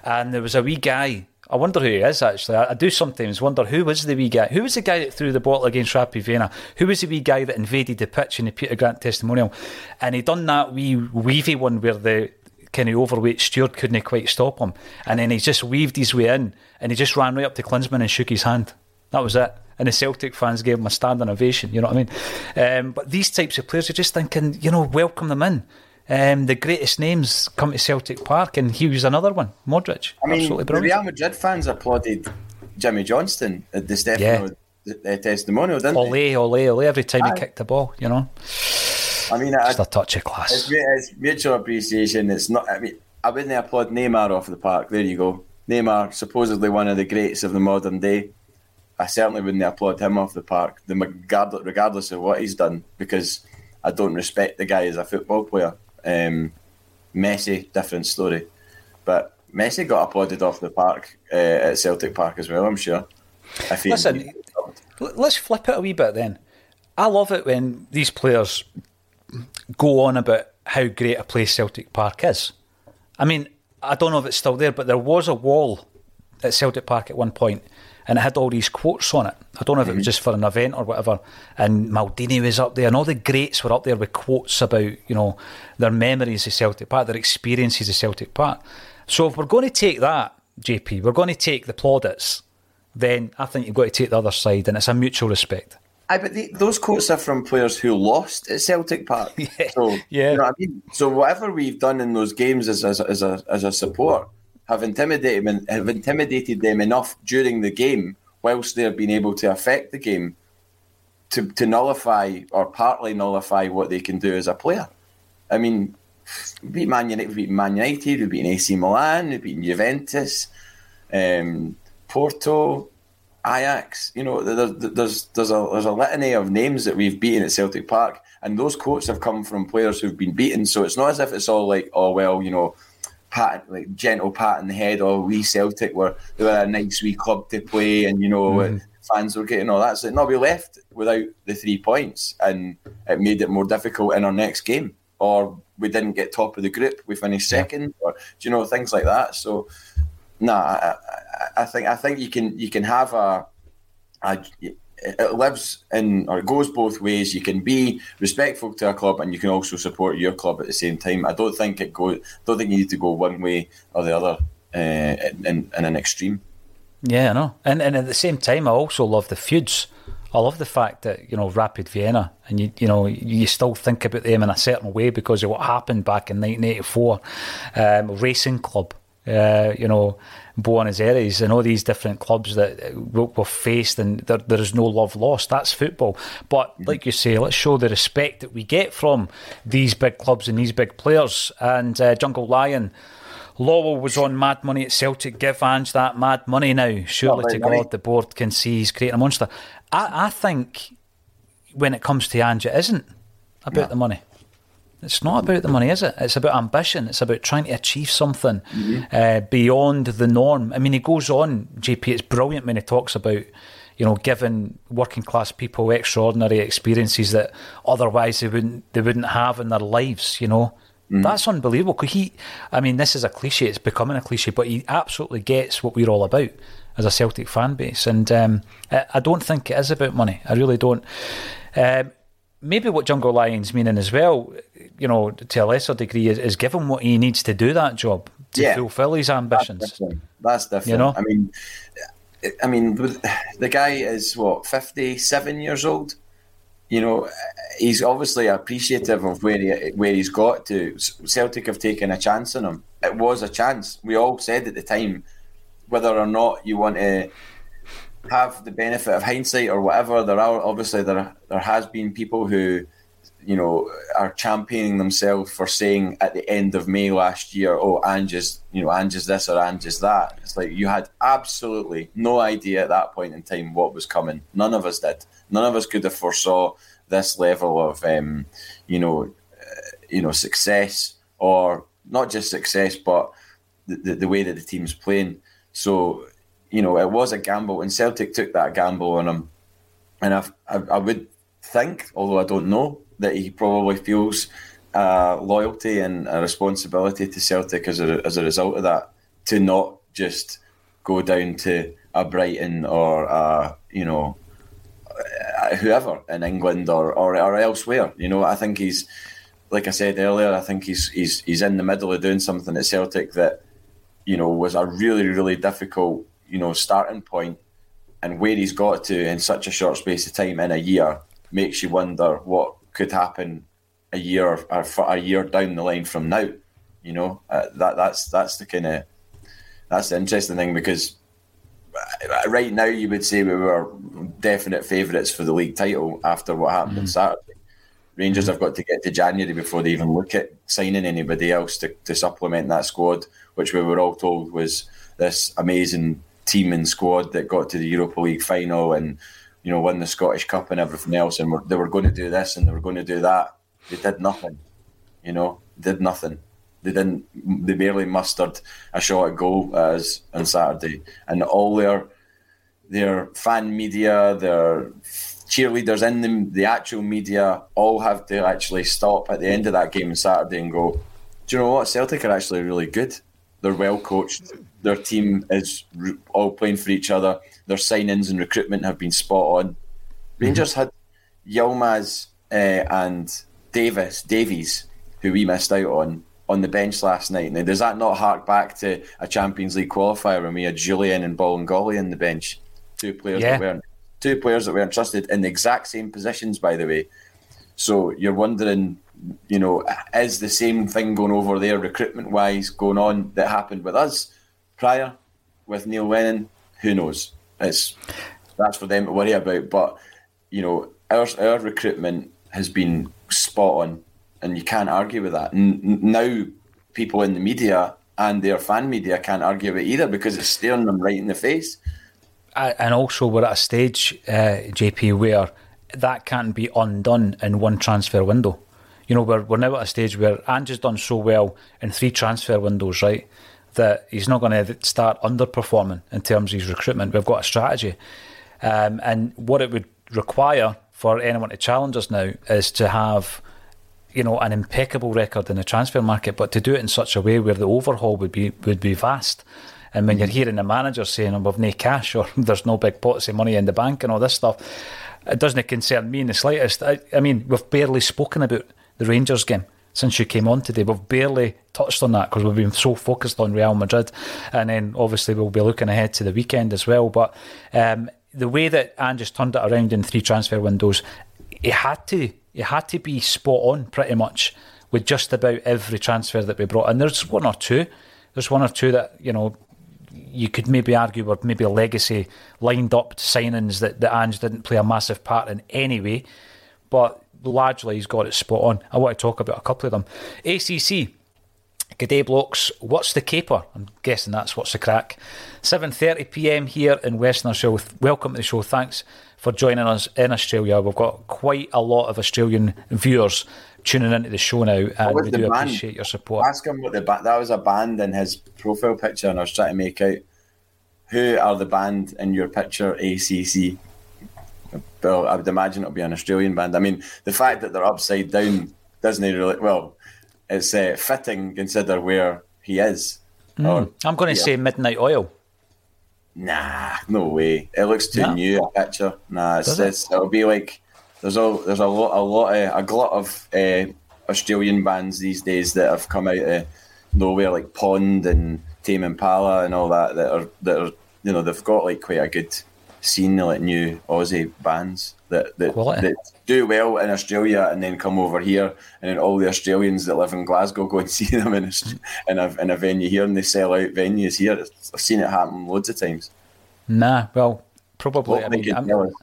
And there was a wee guy. I wonder who he is actually. I, I, do sometimes wonder who was the wee guy. Who was the guy that threw the bottle against Rapid Vienna? Who was the wee guy that invaded the pitch in the Peter Grant testimonial? And he done that wee weavy one where the kind of overweight steward couldn't quite stop him. And then he just weaved his way in and he just ran right up to Klinsmann and shook his hand. That was it. And the Celtic fans gave him a standing ovation, you know what I mean? Um, but these types of players are just thinking, you know, welcome them in. Um, the greatest names come to Celtic Park, and he was another one, Modric. I mean, Absolutely brilliant. the Real Madrid fans applauded Jimmy Johnstone at Di Stefano yeah. testimonial, didn't ole, they? Ole, ole, ole, every time Aye. he kicked the ball, you know. I mean, just I, a touch of class. It's, it's, mutual appreciation. It's not. I mean, I wouldn't applaud Neymar off the park. There you go. Neymar, supposedly one of the greats of the modern day. I certainly wouldn't applaud him off the park, the regardless of what he's done, because I don't respect the guy as a football player. Um, Messi, different story, but Messi got applauded off the park uh, at Celtic Park as well. I'm sure. Listen, let's flip it a wee bit then. I love it when these players go on about how great a place Celtic Park is. I mean, I don't know if it's still there, but there was a wall at Celtic Park at one point and it had all these quotes on it. I don't know if it was mm-hmm. just for an event or whatever. And Maldini was up there, and all the greats were up there with quotes about you know their memories of Celtic Park, their experiences of Celtic Park. So if we're going to take that, JP, we're going to take the plaudits. Then I think you've got to take the other side, and it's a mutual respect. I but the, those quotes are from players who lost at Celtic Park. *laughs* yeah. So, yeah. You know what I mean? So whatever we've done in those games as, as, as a as a support have intimidated them, have intimidated them enough during the game, whilst they've been able to affect the game, to to nullify or partly nullify what they can do as a player. I mean, we beat Man United, we beat Man United, we beat AC Milan, we beat Juventus, um, Porto. Ajax. You know, there's there's there's a there's a litany of names that we've beaten at Celtic Park, and those quotes have come from players who've been beaten. So it's not as if it's all like, oh well, you know, pat like gentle pat in the head. or we Celtic were they were a nice wee club to play, and you know. Mm. Fans were getting all that. So no, we left without the three points, and it made it more difficult in our next game. Or we didn't get top of the group, we finished second, or do you know things like that. So no, I, I, think I think you can you can have a, a it lives in or it goes both ways. You can be respectful to a club and you can also support your club at the same time. I don't think it go. Don't think you need to go one way or the other uh, in, in an extreme. Yeah, I know. And and at the same time, I also love the feuds. I love the fact that you know Rapid Vienna, and you you know you still think about them in a certain way because of what happened back in 1984. Um, Racing Club uh, you know, Buenos Aires and all these different clubs that we've faced, and there, there is no love lost. That's football. But like you say, let's show the respect that we get from these big clubs and these big players. And uh, Jungle Lion. Lawwell was on mad money at Celtic. Give Ange that mad money now. Surely to God, the board can see he's creating a monster. I, I think when it comes to Ange, it isn't about No. the money. It's not about the money, is it? It's about ambition. It's about trying to achieve something uh, beyond the norm. I mean, he goes on, JP, it's brilliant when he talks about, you know, giving working class people extraordinary experiences that otherwise they wouldn't they wouldn't have in their lives, you know. That's unbelievable. 'Cause he, I mean, this is a cliche. It's becoming a cliche, but he absolutely gets what we're all about as a Celtic fan base. And um, I, I don't think it is about money. I really don't. Um, maybe what Jungle Lion's meaning as well, you know, to a lesser degree, is, is give him what he needs to do that job to Yeah. fulfil his ambitions. That's different. That's different. You know? I mean, I mean, the guy is what fifty-seven years old. You know, he's obviously appreciative of where he where he's got to. Celtic have taken a chance on him. It was a chance. We all said at the time, whether or not you want to have the benefit of hindsight or whatever. There are obviously there there has been people who, you know, are championing themselves for saying at the end of May last year, "Oh, Ange is you know Ange is this or Ange is that." It's like you had absolutely no idea at that point in time what was coming. None of us did. None of us could have foresaw this level of, um, you know, uh, you know, success or not just success, but the, the, the way that the team's playing. So, you know, it was a gamble, and Celtic took that gamble on him. And I, I, I would think, although I don't know, that he probably feels uh, loyalty and a responsibility to Celtic as a, as a result of that, to not just go down to a Brighton or a, you know, whoever in England or, or, or elsewhere. You know, I think he's, like I said earlier, I think he's he's he's in the middle of doing something at Celtic that, you know, was a really really difficult you know starting point, and where he's got to in such a short space of time in a year makes you wonder what could happen a year or for a year down the line from now. You know, uh, that that's that's the kind of that's the interesting thing because uh, right now you would say we were definite favourites for the league title after what happened on Saturday. Rangers have got to get to January before they even look at signing anybody else to, to supplement that squad, which we were all told was this amazing team and squad that got to the Europa League final and you know won the Scottish Cup and everything else, and were, they were going to do this and they were going to do that. They did nothing, you know, did nothing. They didn't. They barely mustered a shot at goal uh, as on Saturday, and all their their fan media, their cheerleaders in the, the actual media, all have to actually stop at the end of that game on Saturday and go, "Do you know what? Celtic are actually really good. They're well coached. Their team is r- all playing for each other. Their signings and recruitment have been spot on. Rangers had Yilmaz uh, and Davis Davies, who we missed out on, on the bench last night. Now, does that not hark back to a Champions League qualifier when we had Jullien and Bolingoli on the bench? Two players Yeah. that weren't two players that weren't trusted in the exact same positions, by the way. So you're wondering, you know, is the same thing going over there recruitment wise going on that happened with us prior with Neil Lennon? Who knows? It's that's for them to worry about. But you know, our our recruitment has been spot on, and you can't argue with that. N- now, people in the media and their fan media can't argue with it either because it's staring them right in the face. And also we're at a stage, uh, JP, where that can't be undone in one transfer window. You know, we're, we're now at a stage where Ange has done so well in three transfer windows, right, that he's not going to start underperforming in terms of his recruitment. We've got a strategy. Um, and what it would require for anyone to challenge us now is to have you know, an impeccable record in the transfer market, but to do it in such a way where the overhaul would be would be vast. And when you're hearing the manager saying, "Oh, "We've no cash" or *laughs* "There's no big pots of money in the bank" and all this stuff, it doesn't concern me in the slightest. I, I mean, we've barely spoken about the Rangers game since you came on today. We've barely touched on that because we've been so focused on Real Madrid, and then obviously we'll be looking ahead to the weekend as well. But um, the way that Ange turned it around in three transfer windows, he had to he had to be spot on pretty much with just about every transfer that we brought in. There's one or two There's one or two that you know you could maybe argue were maybe a legacy lined up signings that, that Ange didn't play a massive part in anyway, but largely he's got it spot on. I want to talk about a couple of them. ACC. Good day, blokes. What's the caper? I'm guessing that's what's the crack. 7:30 p.m. here in Western Australia. Welcome to the show. Thanks for joining us in Australia. We've got quite a lot of Australian viewers tuning into the show now, and we do band? appreciate your support. Ask him what the ba- that was a band in his profile picture, and I was trying to make out who are the band in your picture. ACC. Well, I would imagine it'll be an Australian band. I mean, the fact that they're upside down doesn't really well. It's uh, fitting consider where he is. Mm. I'm going to yeah. say Midnight Oil. Nah, no way. It looks too yeah. new a picture. Nah, it's, it's, it? will be like there's a there's a lot a lot of, a glut of uh, Australian bands these days that have come out of nowhere, like Pond and Tame Impala and all that. That are that are you know they've got like quite a good scene, like new Aussie bands that that, that do well in Australia and then come over here, and then all the Australians that live in Glasgow go and *laughs* see them in a, in a, in a venue here, and they sell out venues here. I've seen it happen loads of times. Nah, well, probably. I mean,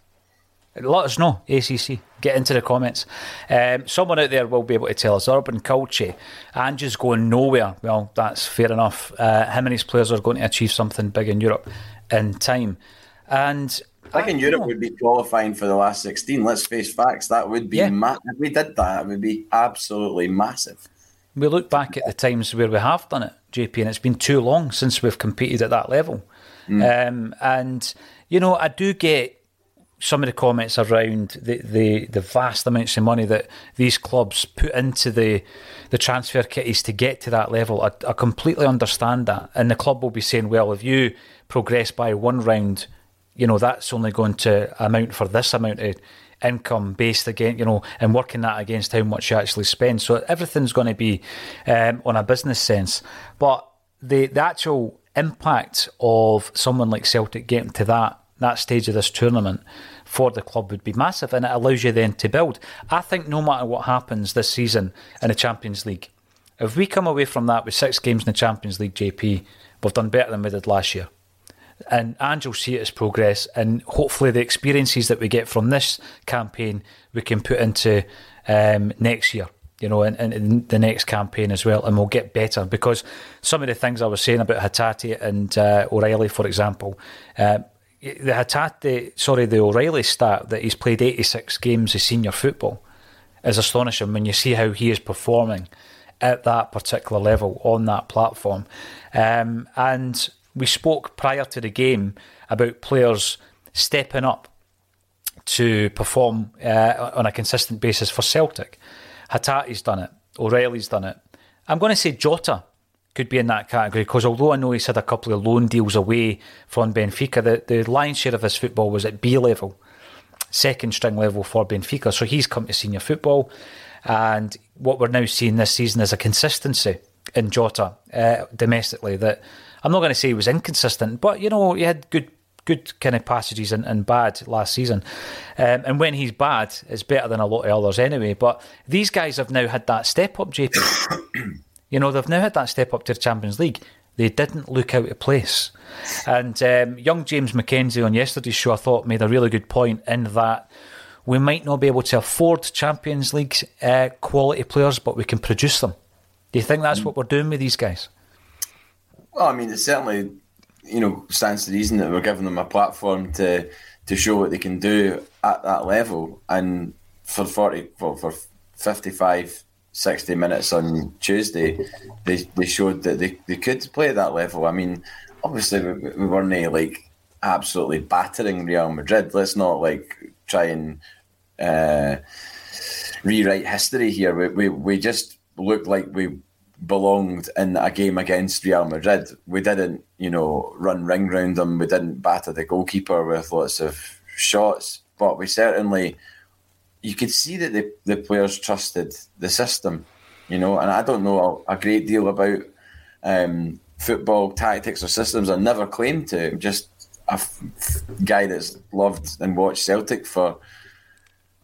let us know, ACC. Get into the comments. Um, someone out there will be able to tell us. Urban Culture, Ange's going nowhere. Well, that's fair enough. Uh, him and his players are going to achieve something big in Europe in time. And I think Europe know. would be qualifying for the last 16. Let's face facts. That would be, yeah. ma- if we did that, it would be absolutely massive. We look back at the times where we have done it, JP, and it's been too long since we've competed at that level. Mm. Um, and, you know, I do get some of the comments around the, the, the vast amounts of money that these clubs put into the the transfer kitties to get to that level. I, I completely understand that, and the club will be saying, "Well, if you progress by one round, you know that's only going to amount for this amount of income based again, you know, and working that against how much you actually spend. So everything's going to be um, on a business sense, but the the actual impact of someone like Celtic getting to that that stage of this tournament for the club would be massive and it allows you then to build. I think no matter what happens this season in the Champions League, if we come away from that with six games in the Champions League, JP, we've done better than we did last year. And Angel see it as progress, and hopefully the experiences that we get from this campaign we can put into um, next year you know, in, in, the next campaign as well, and we'll get better because some of the things I was saying about Hatate and uh, O'Riley, for example, uh, the Hatate, sorry, the O'Riley stat that he's played 86 games of senior football is astonishing when you see how he is performing at that particular level on that platform. Um, and we spoke prior to the game about players stepping up to perform uh, on a consistent basis for Celtic. Hatate's done it. O'Riley's done it. I'm going to say Jota could be in that category because although I know he's had a couple of loan deals away from Benfica, the, the lion's share of his football was at B level, second string level for Benfica. So he's come to senior football. And what we're now seeing this season is a consistency in Jota uh, domestically that I'm not going to say he was inconsistent, but you know, he had good good kind of passages and, and bad last season. Um, and when he's bad, it's better than a lot of others anyway. But these guys have now had that step up, JP. *coughs* You know, they've now had that step up to the Champions League. They didn't look out of place. And um, young James McKenzie on yesterday's show, I thought, made a really good point in that we might not be able to afford Champions League uh, quality players, but we can produce them. Do you think that's what we're doing with these guys? Well, I mean, it certainly, you know, stands to reason that we're giving them a platform to to show what they can do at that level. And for forty, for, for fifty-five 60 minutes on Tuesday, they, they showed that they, they could play at that level. I mean, obviously, we, we weren't like absolutely battering Real Madrid. Let's not like try and uh, rewrite history here. We, we, we just looked like we belonged in a game against Real Madrid. We didn't, you know, run ring round them. We didn't batter the goalkeeper with lots of shots, but we certainly you could see that the, the players trusted the system, you know, and I don't know a, a great deal about um, football tactics or systems. I never claimed to. I'm just a guy that's loved and watched Celtic for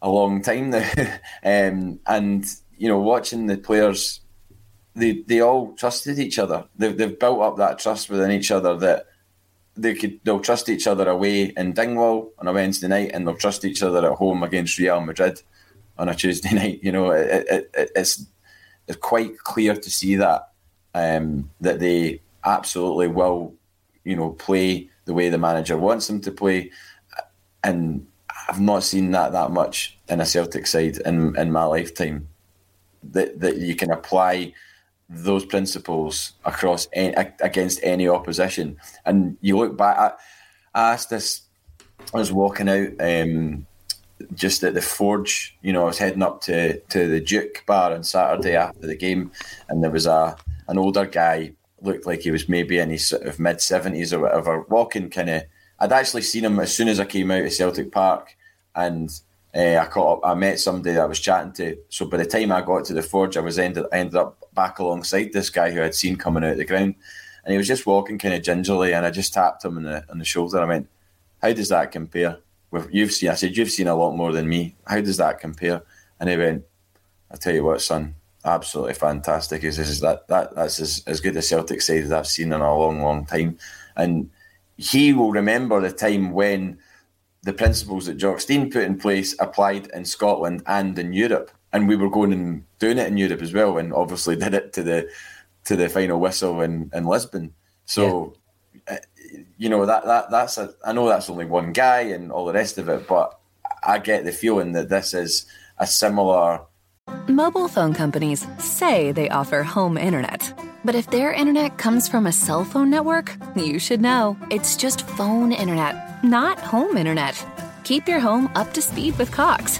a long time now. *laughs* um, and, you know, watching the players they they all trusted each other. They've they've built up that trust within each other that they could they'll trust each other away in Dingwall on a Wednesday night, and they'll trust each other at home against Real Madrid on a Tuesday *laughs* night. You know, it, it, it, it's it's quite clear to see that um, that they absolutely will, you know, play the way the manager wants them to play, and I've not seen that that much in a Celtic side in in my lifetime. That that you can apply those principles across any, against any opposition, and you look back. I, I asked this. I was walking out um, just at the Forge. You know, I was heading up to to the Duke bar on Saturday after the game, and there was a an older guy looked like he was maybe in his sort of mid seventies or whatever, walking kind of. I'd actually seen him as soon as I came out of Celtic Park, and uh, I caught up. I met somebody that I was chatting to. So by the time I got to the forge, I was ended ended up back alongside this guy who I'd seen coming out of the ground, and he was just walking kind of gingerly, and I just tapped him on the on the shoulder. I went, "How does that compare with you've seen?" I said, "You've seen a lot more than me. How does that compare?" And he went, "I tell you what, son, absolutely fantastic. Is this that that that's as, as good a Celtic side as I've seen in a long, long time, and." He will remember the time when the principles that Jock Stein put in place applied in Scotland and in Europe. And we were going and doing it in Europe as well, and obviously did it to the to the final whistle in, in Lisbon. So, yeah. uh, you know that that that's a. I know that's only one guy and all the rest of it, but I get the feeling that this is a similar. Mobile phone companies say they offer home internet. But if their internet comes from a cell phone network, you should know. It's just phone internet, not home internet. Keep your home up to speed with Cox.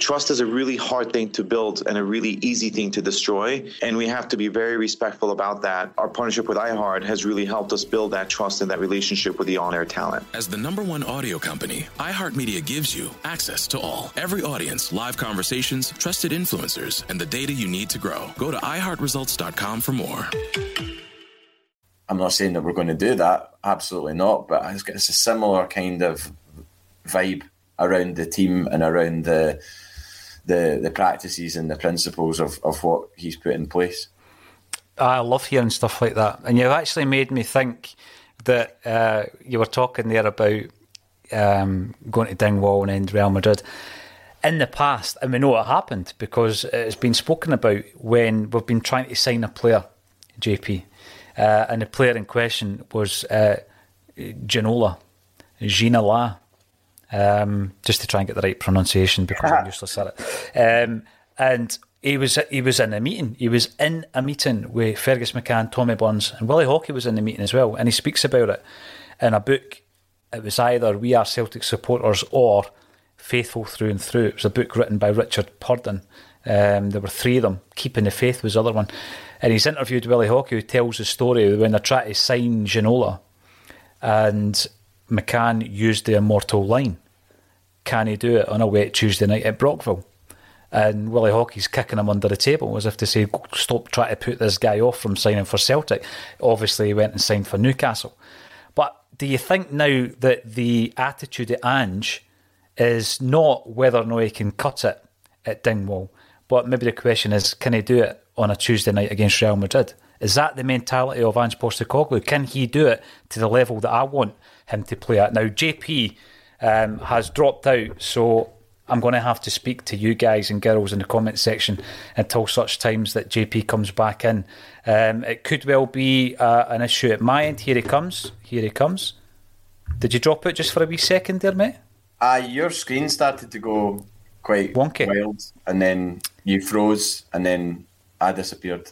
Trust is a really hard thing to build and a really easy thing to destroy. And we have to be very respectful about that. Our partnership with iHeart has really helped us build that trust and that relationship with the on air talent. As the number one audio company, iHeartMedia gives you access to all, every audience, live conversations, trusted influencers, and the data you need to grow. Go to iHeartResults.com for more. I'm not saying that we're going to do that, absolutely not, but it's a similar kind of vibe around the team and around the the the practices and the principles of, of what he's put in place. I love hearing stuff like that, and you've actually made me think that uh, you were talking there about um, going to Dingwall and Real Madrid. In the past, and we know it happened because it's been spoken about when we've been trying to sign a player, JP, uh, and the player in question was uh, Ginola, Ginola, um, just to try and get the right pronunciation because I'm *laughs* useless at it. Um, and he was he was in a meeting. He was in a meeting with Fergus McCann, Tommy Burns, and Willie Haughey was in the meeting as well. And he speaks about it in a book. It was either We Are Celtic Supporters or Faithful Through and Through. It was a book written by Richard Purden. Um, there were three of them. Keeping the Faith was the other one. And he's interviewed Willie Haughey, who tells the story when they're trying to sign Ginola. And McCann used the immortal line Can he do it on a wet Tuesday night at Brockville? And Willie Haughey's kicking him under the table as if to say, Stop trying to put this guy off from signing for Celtic. Obviously, he went and signed for Newcastle. But do you think now that the attitude at Ange is not whether or not he can cut it at Dingwall, but maybe the question is, can he do it on a Tuesday night against Real Madrid? Is that the mentality of Ange Postecoglou? Can he do it to the level that I want him to play at? Now, JP um, has dropped out, so I'm going to have to speak to you guys and girls in the comment section until such times that JP comes back in. Um, it could well be uh, an issue at my end. Here he comes. Here he comes. Did you drop out just for a wee second there, mate? Uh, your screen started to go quite wonky, wild, and then you froze, and then I disappeared.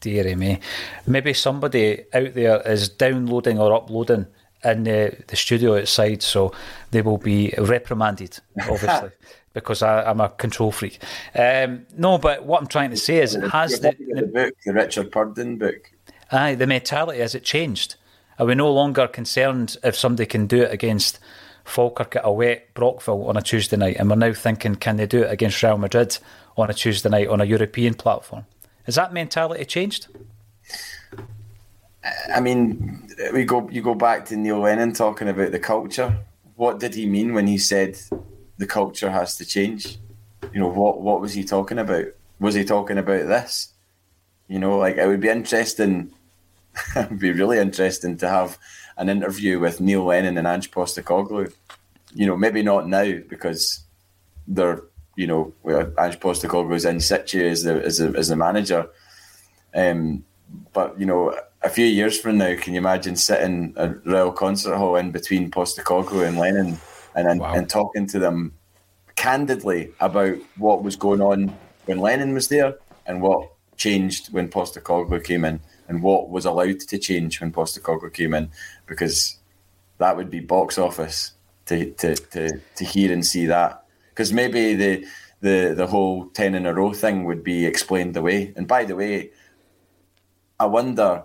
Deary me. Maybe somebody out there is downloading or uploading in the, the studio outside, so they will be reprimanded, *laughs* obviously, because I, am a control freak. Um, no, but what I'm trying to say is, it has the, the, the book, the Richard Purden book. Aye, the mentality has it changed? Are we no longer concerned if somebody can do it against Falkirk at a wet Brockville on a Tuesday night, and we're now thinking, can they do it against Real Madrid on a Tuesday night on a European platform? Has that mentality changed? I mean, we go you go back to Neil Lennon talking about the culture. What did he mean when he said the culture has to change? You know, what what was he talking about? Was he talking about this? You know, like it would be interesting. *laughs* it would be really interesting to have an interview with Neil Lennon and Ange Postecoglou. You know, maybe not now because they're you know Ange Postecoglou is in situ as the as the, as the manager. Um, but you know, a few years from now, can you imagine sitting a Royal Concert Hall in between Postecoglou and Lennon and and, wow. and talking to them candidly about what was going on when Lennon was there and what changed when Postecoglou came in and what was allowed to change when Postecoglou came in because that would be box office to to to, to hear and see that because maybe the the the whole 10 in a row thing would be explained away and by the way I wonder.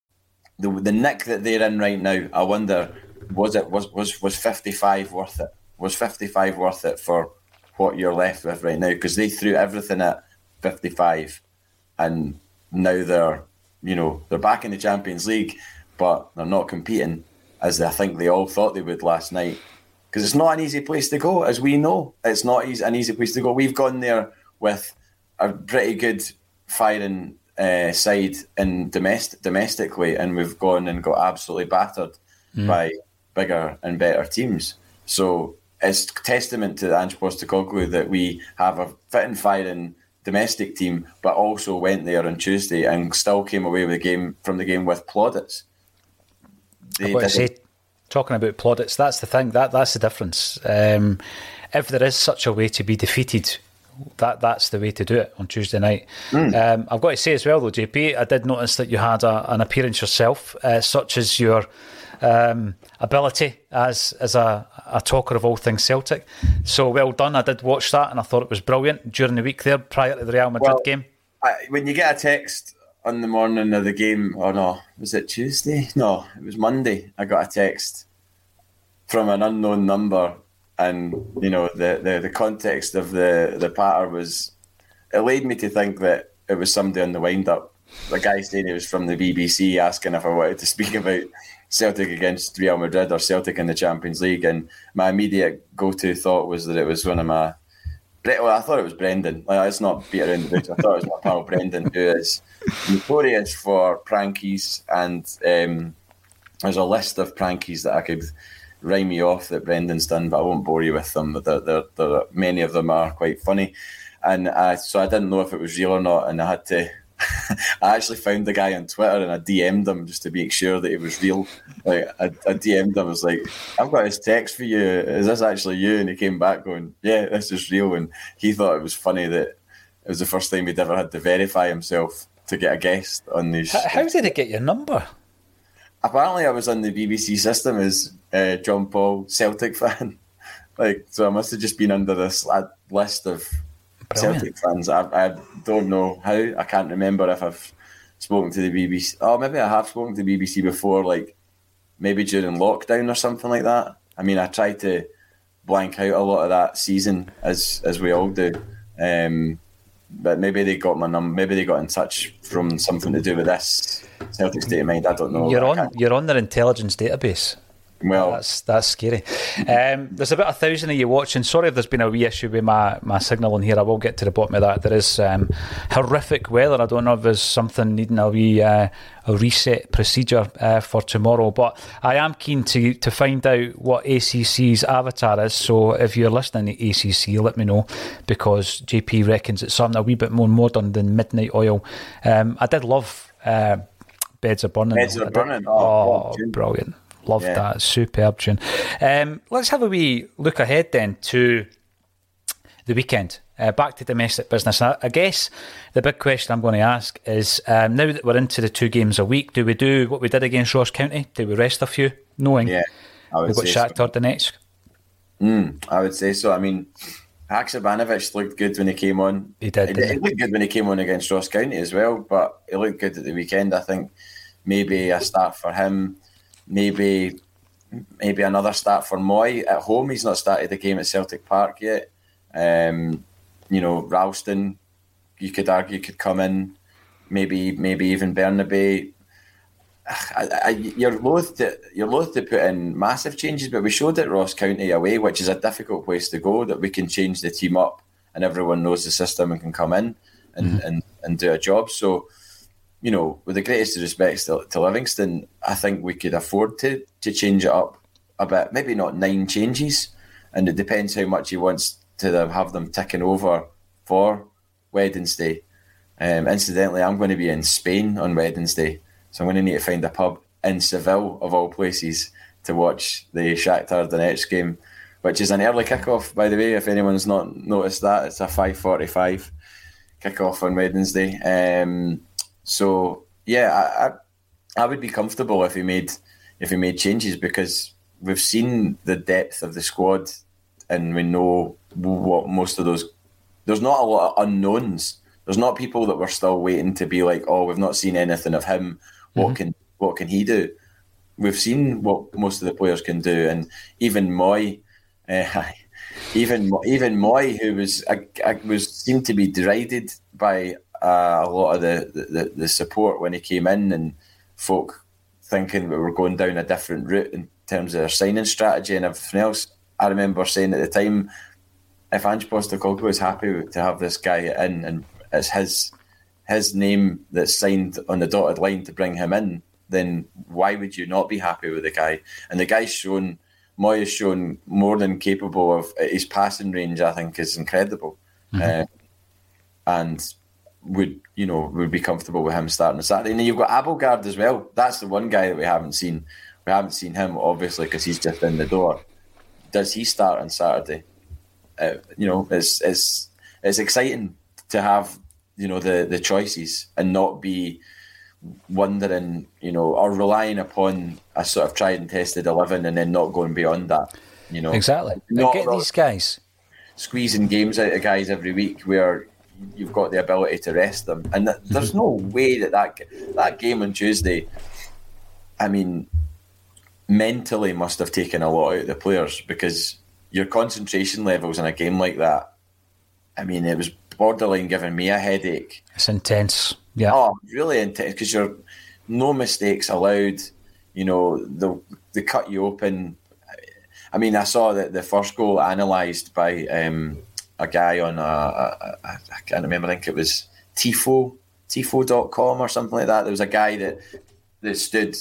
The, the nick that they're in right now, I wonder, was it was, was, was 55 worth it? Was 55 worth it for what you're left with right now? Because they threw everything at 55 and now they're, you know, they're back in the Champions League, but they're not competing as I think they all thought they would last night because it's not an easy place to go, as we know. It's not easy, an easy place to go. We've gone there with a pretty good firing uh, side in domestic domestically, and we've gone and got absolutely battered mm. by bigger and better teams. So it's testament to Ange Postecoglou that we have a fit and firing domestic team, but also went there on Tuesday and still came away with the game from the game with plaudits. They say, talking about plaudits, that's the thing. That that's the difference. Um, if there is such a way to be defeated, that that's the way to do it on Tuesday night. Mm. Um, I've got to say as well, though, JP, I did notice that you had a, an appearance yourself, uh, such as your um, ability as as a, a talker of all things Celtic. So well done. I did watch that, and I thought it was brilliant during the week there, prior to the Real Madrid well, game. I, when you get a text on the morning of the game, or no, was it Tuesday? No, it was Monday. I got a text from an unknown number, and you know the, the, the context of the the patter was it led me to think that it was somebody on the wind up. The guy saying he was from the BBC asking if I wanted to *laughs* speak about Celtic against Real Madrid or Celtic in the Champions League, and my immediate go to thought was that it was one of my well, I thought it was Brendan. Like, let's not beat around the bush. I thought it was my pal Brendan, who is notorious for prankies, and um, there's a list of prankies that I could rhyme me off that Brendan's done, but I won't bore you with them. They're, they're, they're, many of them are quite funny, and uh, so I didn't know if it was real or not, and I had to. *laughs* I actually found the guy on Twitter and I DM'd him just to make sure that it was real. Like I, I DM'd him, I was like, "I've got this text for you. Is this actually you?" And he came back going, "Yeah, this is real." And he thought it was funny that it was the first time he'd ever had to verify himself to get a guest on these. How, how did he get your number? Apparently, I was on the BBC system as uh, John Paul Celtic *laughs* fan. like, so I must have just been under this list of Brilliant. Celtic fans. I, I don't know how. I can't remember if I've spoken to the BBC. Oh, maybe I have spoken to the BBC before, like maybe during lockdown or something like that. I mean, I tried to blank out a lot of that season, as as we all do. Um, but maybe they got my number. Maybe they got in touch from something to do with this Celtic state of mind. I don't know. You're on. You're on their intelligence database. Well, that's that's scary. Um, there's about a thousand of you watching. Sorry if there's been a wee issue with my, my signal in here. I will get to the bottom of that. There is um, horrific weather. I don't know if there's something needing a wee uh, a reset procedure uh, for tomorrow, but I am keen to to find out what ACC's avatar is. So if you're listening to ACC, let me know because JP reckons it's something a wee bit more modern than Midnight Oil. Um, I did love. Uh, Beds are burning. Beds are burning. Oh, oh brilliant! Love yeah. that. Superb tune. Um, let's have a wee look ahead then to the weekend. Uh, back to domestic business. I, I, guess the big question I'm going to ask is um, now that we're into the two games a week, do we do what we did against Ross County? Do we rest a few, knowing yeah, we've got Shakhtar so. Donetsk? Mm, I would say so. I mean, Haksabanovic looked good when he came on. He did. He, he looked good when he came on against Ross County as well, but he looked good at the weekend. I think maybe a start for him, maybe maybe another start for Mooy at home. He's not started the game at Celtic Park yet. Um, you know, Ralston, you could argue could come in, maybe maybe even Bernabei. I, I, you're loath to you're loath to put in massive changes, but we showed at Ross County away, which is a difficult place to go, that we can change the team up and everyone knows the system and can come in and, mm-hmm. and, and do a job. So, you know, with the greatest respects to, to Livingston, I think we could afford to to change it up a bit. Maybe not nine changes, and it depends how much he wants to have them ticking over for Wednesday. Um, incidentally, I'm going to be in Spain on Wednesday, so I'm going to need to find a pub in Seville, of all places, to watch the Shakhtar Donetsk game, which is an early kickoff, by the way. If anyone's not noticed that, it's a 5:45 kickoff on Wednesday. Um, so yeah, I, I, would be comfortable if he made if he made changes because we've seen the depth of the squad and we know what most of those. There's not a lot of unknowns. There's not people that we're still waiting to be like, oh, we've not seen anything of him. What mm-hmm. can what can he do? We've seen what most of the players can do, and even Mooy, uh, *laughs* even even Mooy, who was I, I was seemed to be derided by uh, a lot of the, the, the support when he came in, and folk thinking we were going down a different route in terms of their signing strategy and everything else. I remember saying at the time, if Ange Postecoglou is happy to have this guy in and it's his his name that's signed on the dotted line to bring him in, then why would you not be happy with the guy? And the guy's shown, Mooy has shown more than capable of his passing range. I think is incredible, mm-hmm. uh, and would you know would be comfortable with him starting on Saturday. And then you've got Abildgaard as well. That's the one guy that we haven't seen. We haven't seen him obviously because he's just in the door does he start on Saturday? Uh, you know, it's it's it's exciting to have you know the the choices and not be wondering, you know, or relying upon a sort of tried and tested eleven and then not going beyond that. You know, exactly. Not get these guys squeezing games out of guys every week where you've got the ability to rest them, and there's mm-hmm. no way that that that game on Tuesday. I mean, mentally must have taken a lot out of the players because your concentration levels in a game like that. I mean, it was borderline giving me a headache. It's intense. Yeah. Oh, really intense because you're no mistakes allowed. You know, they they cut you open. I mean, I saw that the first goal analysed by um, a guy on a, a, a, I can't remember. I think it was Tifo, Tifo.com or something like that. There was a guy that that stood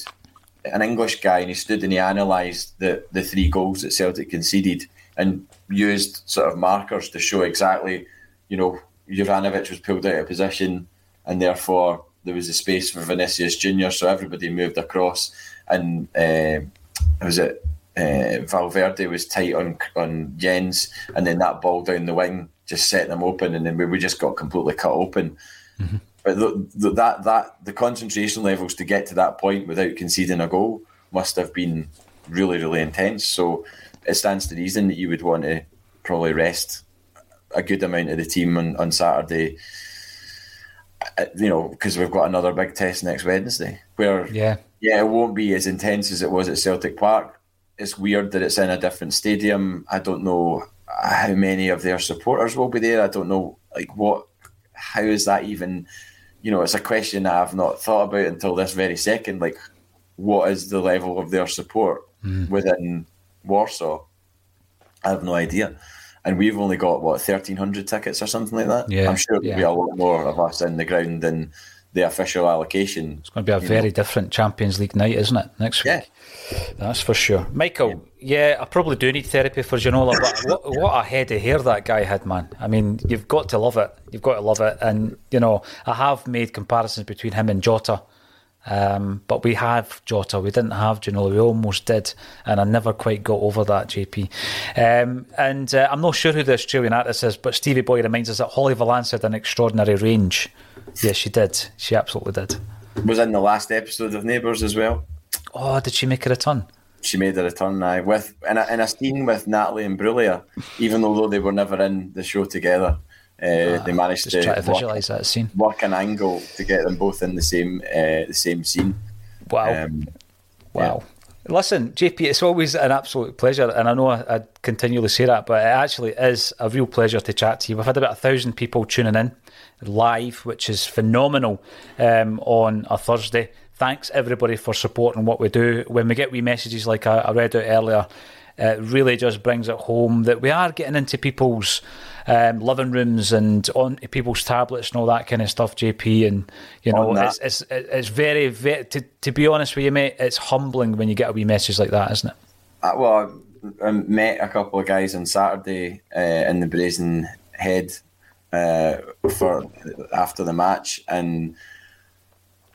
an English guy, and he stood and he analysed the the three goals that Celtic conceded and used sort of markers to show exactly, you know, Juranovic was pulled out of position, and therefore there was a space for Vinicius Junior, so everybody moved across, and uh, was it uh, Valverde was tight on on Jenz, and then that ball down the wing just set them open, and then we, we just got completely cut open. Mm-hmm. But the, the, that that the concentration levels to get to that point without conceding a goal must have been really really intense. So it stands to reason that you would want to probably rest a good amount of the team on, on Saturday. Uh, you know, because we've got another big test next Wednesday, where yeah, yeah, it won't be as intense as it was at Celtic Park. It's weird that it's in a different stadium. I don't know how many of their supporters will be there. I don't know like what, how is that even you know, it's a question that I've not thought about until this very second. Like, what is the level of their support mm. within Warsaw? I have no idea. And we've only got what thirteen hundred tickets or something like that. Yeah, I'm sure there'll yeah. be a lot more of us in the ground than the official allocation. It's going to be a very know. different Champions League night, isn't it? Next week. Yeah. That's for sure. Michael, yeah, I probably do need therapy for Ginola, but *laughs* what, what a head of hair that guy had, man. I mean, you've got to love it. You've got to love it. And, you know, I have made comparisons between him and Jota Um, but we have Jota. We didn't have Ginola. We almost did, and I never quite got over that, JP. Um, and uh, I'm not sure who the Australian artist is, but Stevie Boy reminds us that Holly Valance had an extraordinary range. Yes, she did. She absolutely did. Was in the last episode of Neighbours as well. Oh, did she make a return? She made a return now with in a, in a scene with Natalie Imbruglia, even though they were never in the show together. Uh, they managed to, to work, visualise that scene. work an angle to get them both in the same uh, the same scene. Wow. Um, Wow. Listen, JP, it's always an absolute pleasure, and I know I, I continually say that, but it actually is a real pleasure to chat to you. We've had about a thousand people tuning in live, which is phenomenal um, on a Thursday. Thanks everybody for supporting what we do. When we get wee messages like I, I read out earlier, it really just brings it home that we are getting into people's um, living rooms and on people's tablets and all that kind of stuff, JP. And you know, it's, it's it's very, very to, to be honest with you, mate, it's humbling when you get a wee message like that, isn't it? Uh, well, I, met a couple of guys on Saturday uh, in the Brazen Head uh, for after the match, and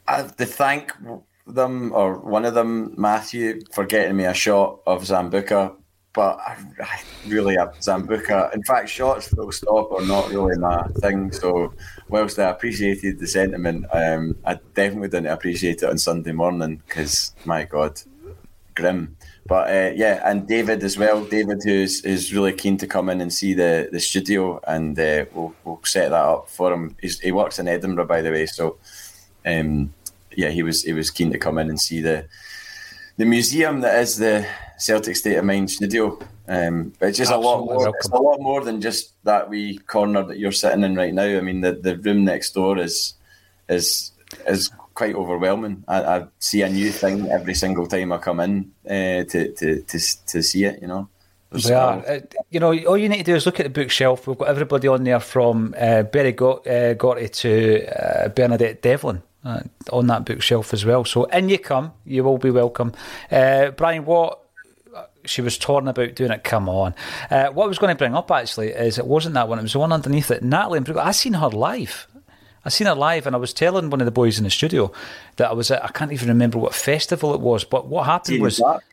I have to thank them or one of them, Matthew, for getting me a shot of Sambuca. But I, I really have Sambuca. In fact, shots full stop are not really my thing. So, whilst I appreciated the sentiment, um, I definitely didn't appreciate it on Sunday morning because, my God, grim. But uh, yeah, and David as well. David, who's is really keen to come in and see the, the studio, and uh, we'll we'll set that up for him. He's, he works in Edinburgh, by the way. So, um, yeah, he was he was keen to come in and see the the museum that is the Celtic State of Mind studio. Um, but it's just a lot more. It's a lot more than just that wee corner that you're sitting in right now. I mean, the, the room next door is is is quite overwhelming. I, I see a new thing every single time I come in uh, to, to to to see it. You know. There's- We are. Uh, you know, all you need to do is look at the bookshelf. We've got everybody on there from uh, Berry uh, Gorty to uh, Bernadette Devlin uh, on that bookshelf as well. So in you come. You will be welcome. Uh, Brian, what she was torn about doing it. Come on. Uh, what I was going to bring up actually is it wasn't that one. It was the one underneath it. Natalie and I seen her live. I seen her live, and I was telling one of the boys in the studio that I was at. I can't even remember what festival it was, but what happened Tina was Park.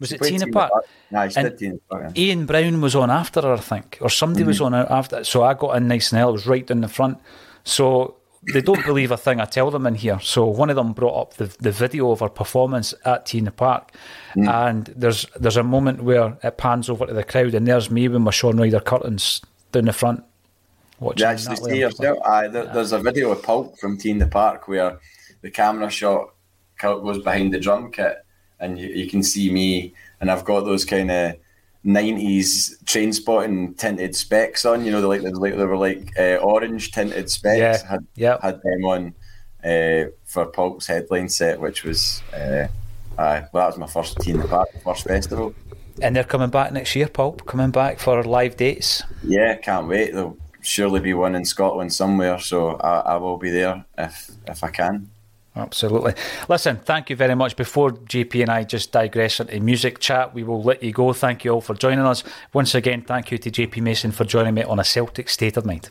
was She it Tina T in the Park? She And T in the Park, yeah. Ian Brown was on after her, I think, or somebody was on after. So I got in nice and early. I was right down the front. So they don't believe a thing I tell them in here. So one of them brought up the, the video of her performance at T in the Park, mm. and there's there's a moment where it pans over to the crowd, and there's me with my Shaun Ryder curtains down the front. Watching You actually see yourself. Aye, there, there's a video of Pulp from the Park where the camera shot goes behind the drum kit, and you, you can see me, and I've got those kind of '90s train spotting tinted specs on. You know, they like they, like, they were like uh, orange tinted specs. Yeah, Had yeah. had them on uh, for Pulp's headline set, which was. Uh, Aye, well, that was my first T in the Park, first festival. And they're coming back next year, Pulp. Coming back for live dates. Yeah, can't wait. There'll surely be one in Scotland somewhere, so I, I will be there if if I can. Absolutely. Listen, thank you very much. Before JP and I just digress into music chat, we will let you go. Thank you all for joining us. Once again, thank you to JP Mason for joining me on a Celtic State of Mind.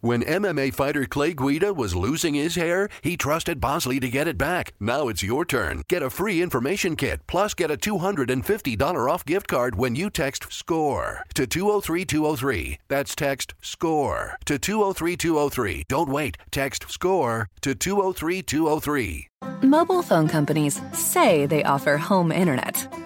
When MMA fighter Clay Guida was losing his hair, he trusted Bosley to get it back. Now it's your turn. Get a free information kit, plus get a $250 off gift card when you text SCORE to 203203. That's text SCORE to 203203. Don't wait. Text SCORE to 203203. Mobile phone companies say they offer home internet.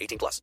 18 plus.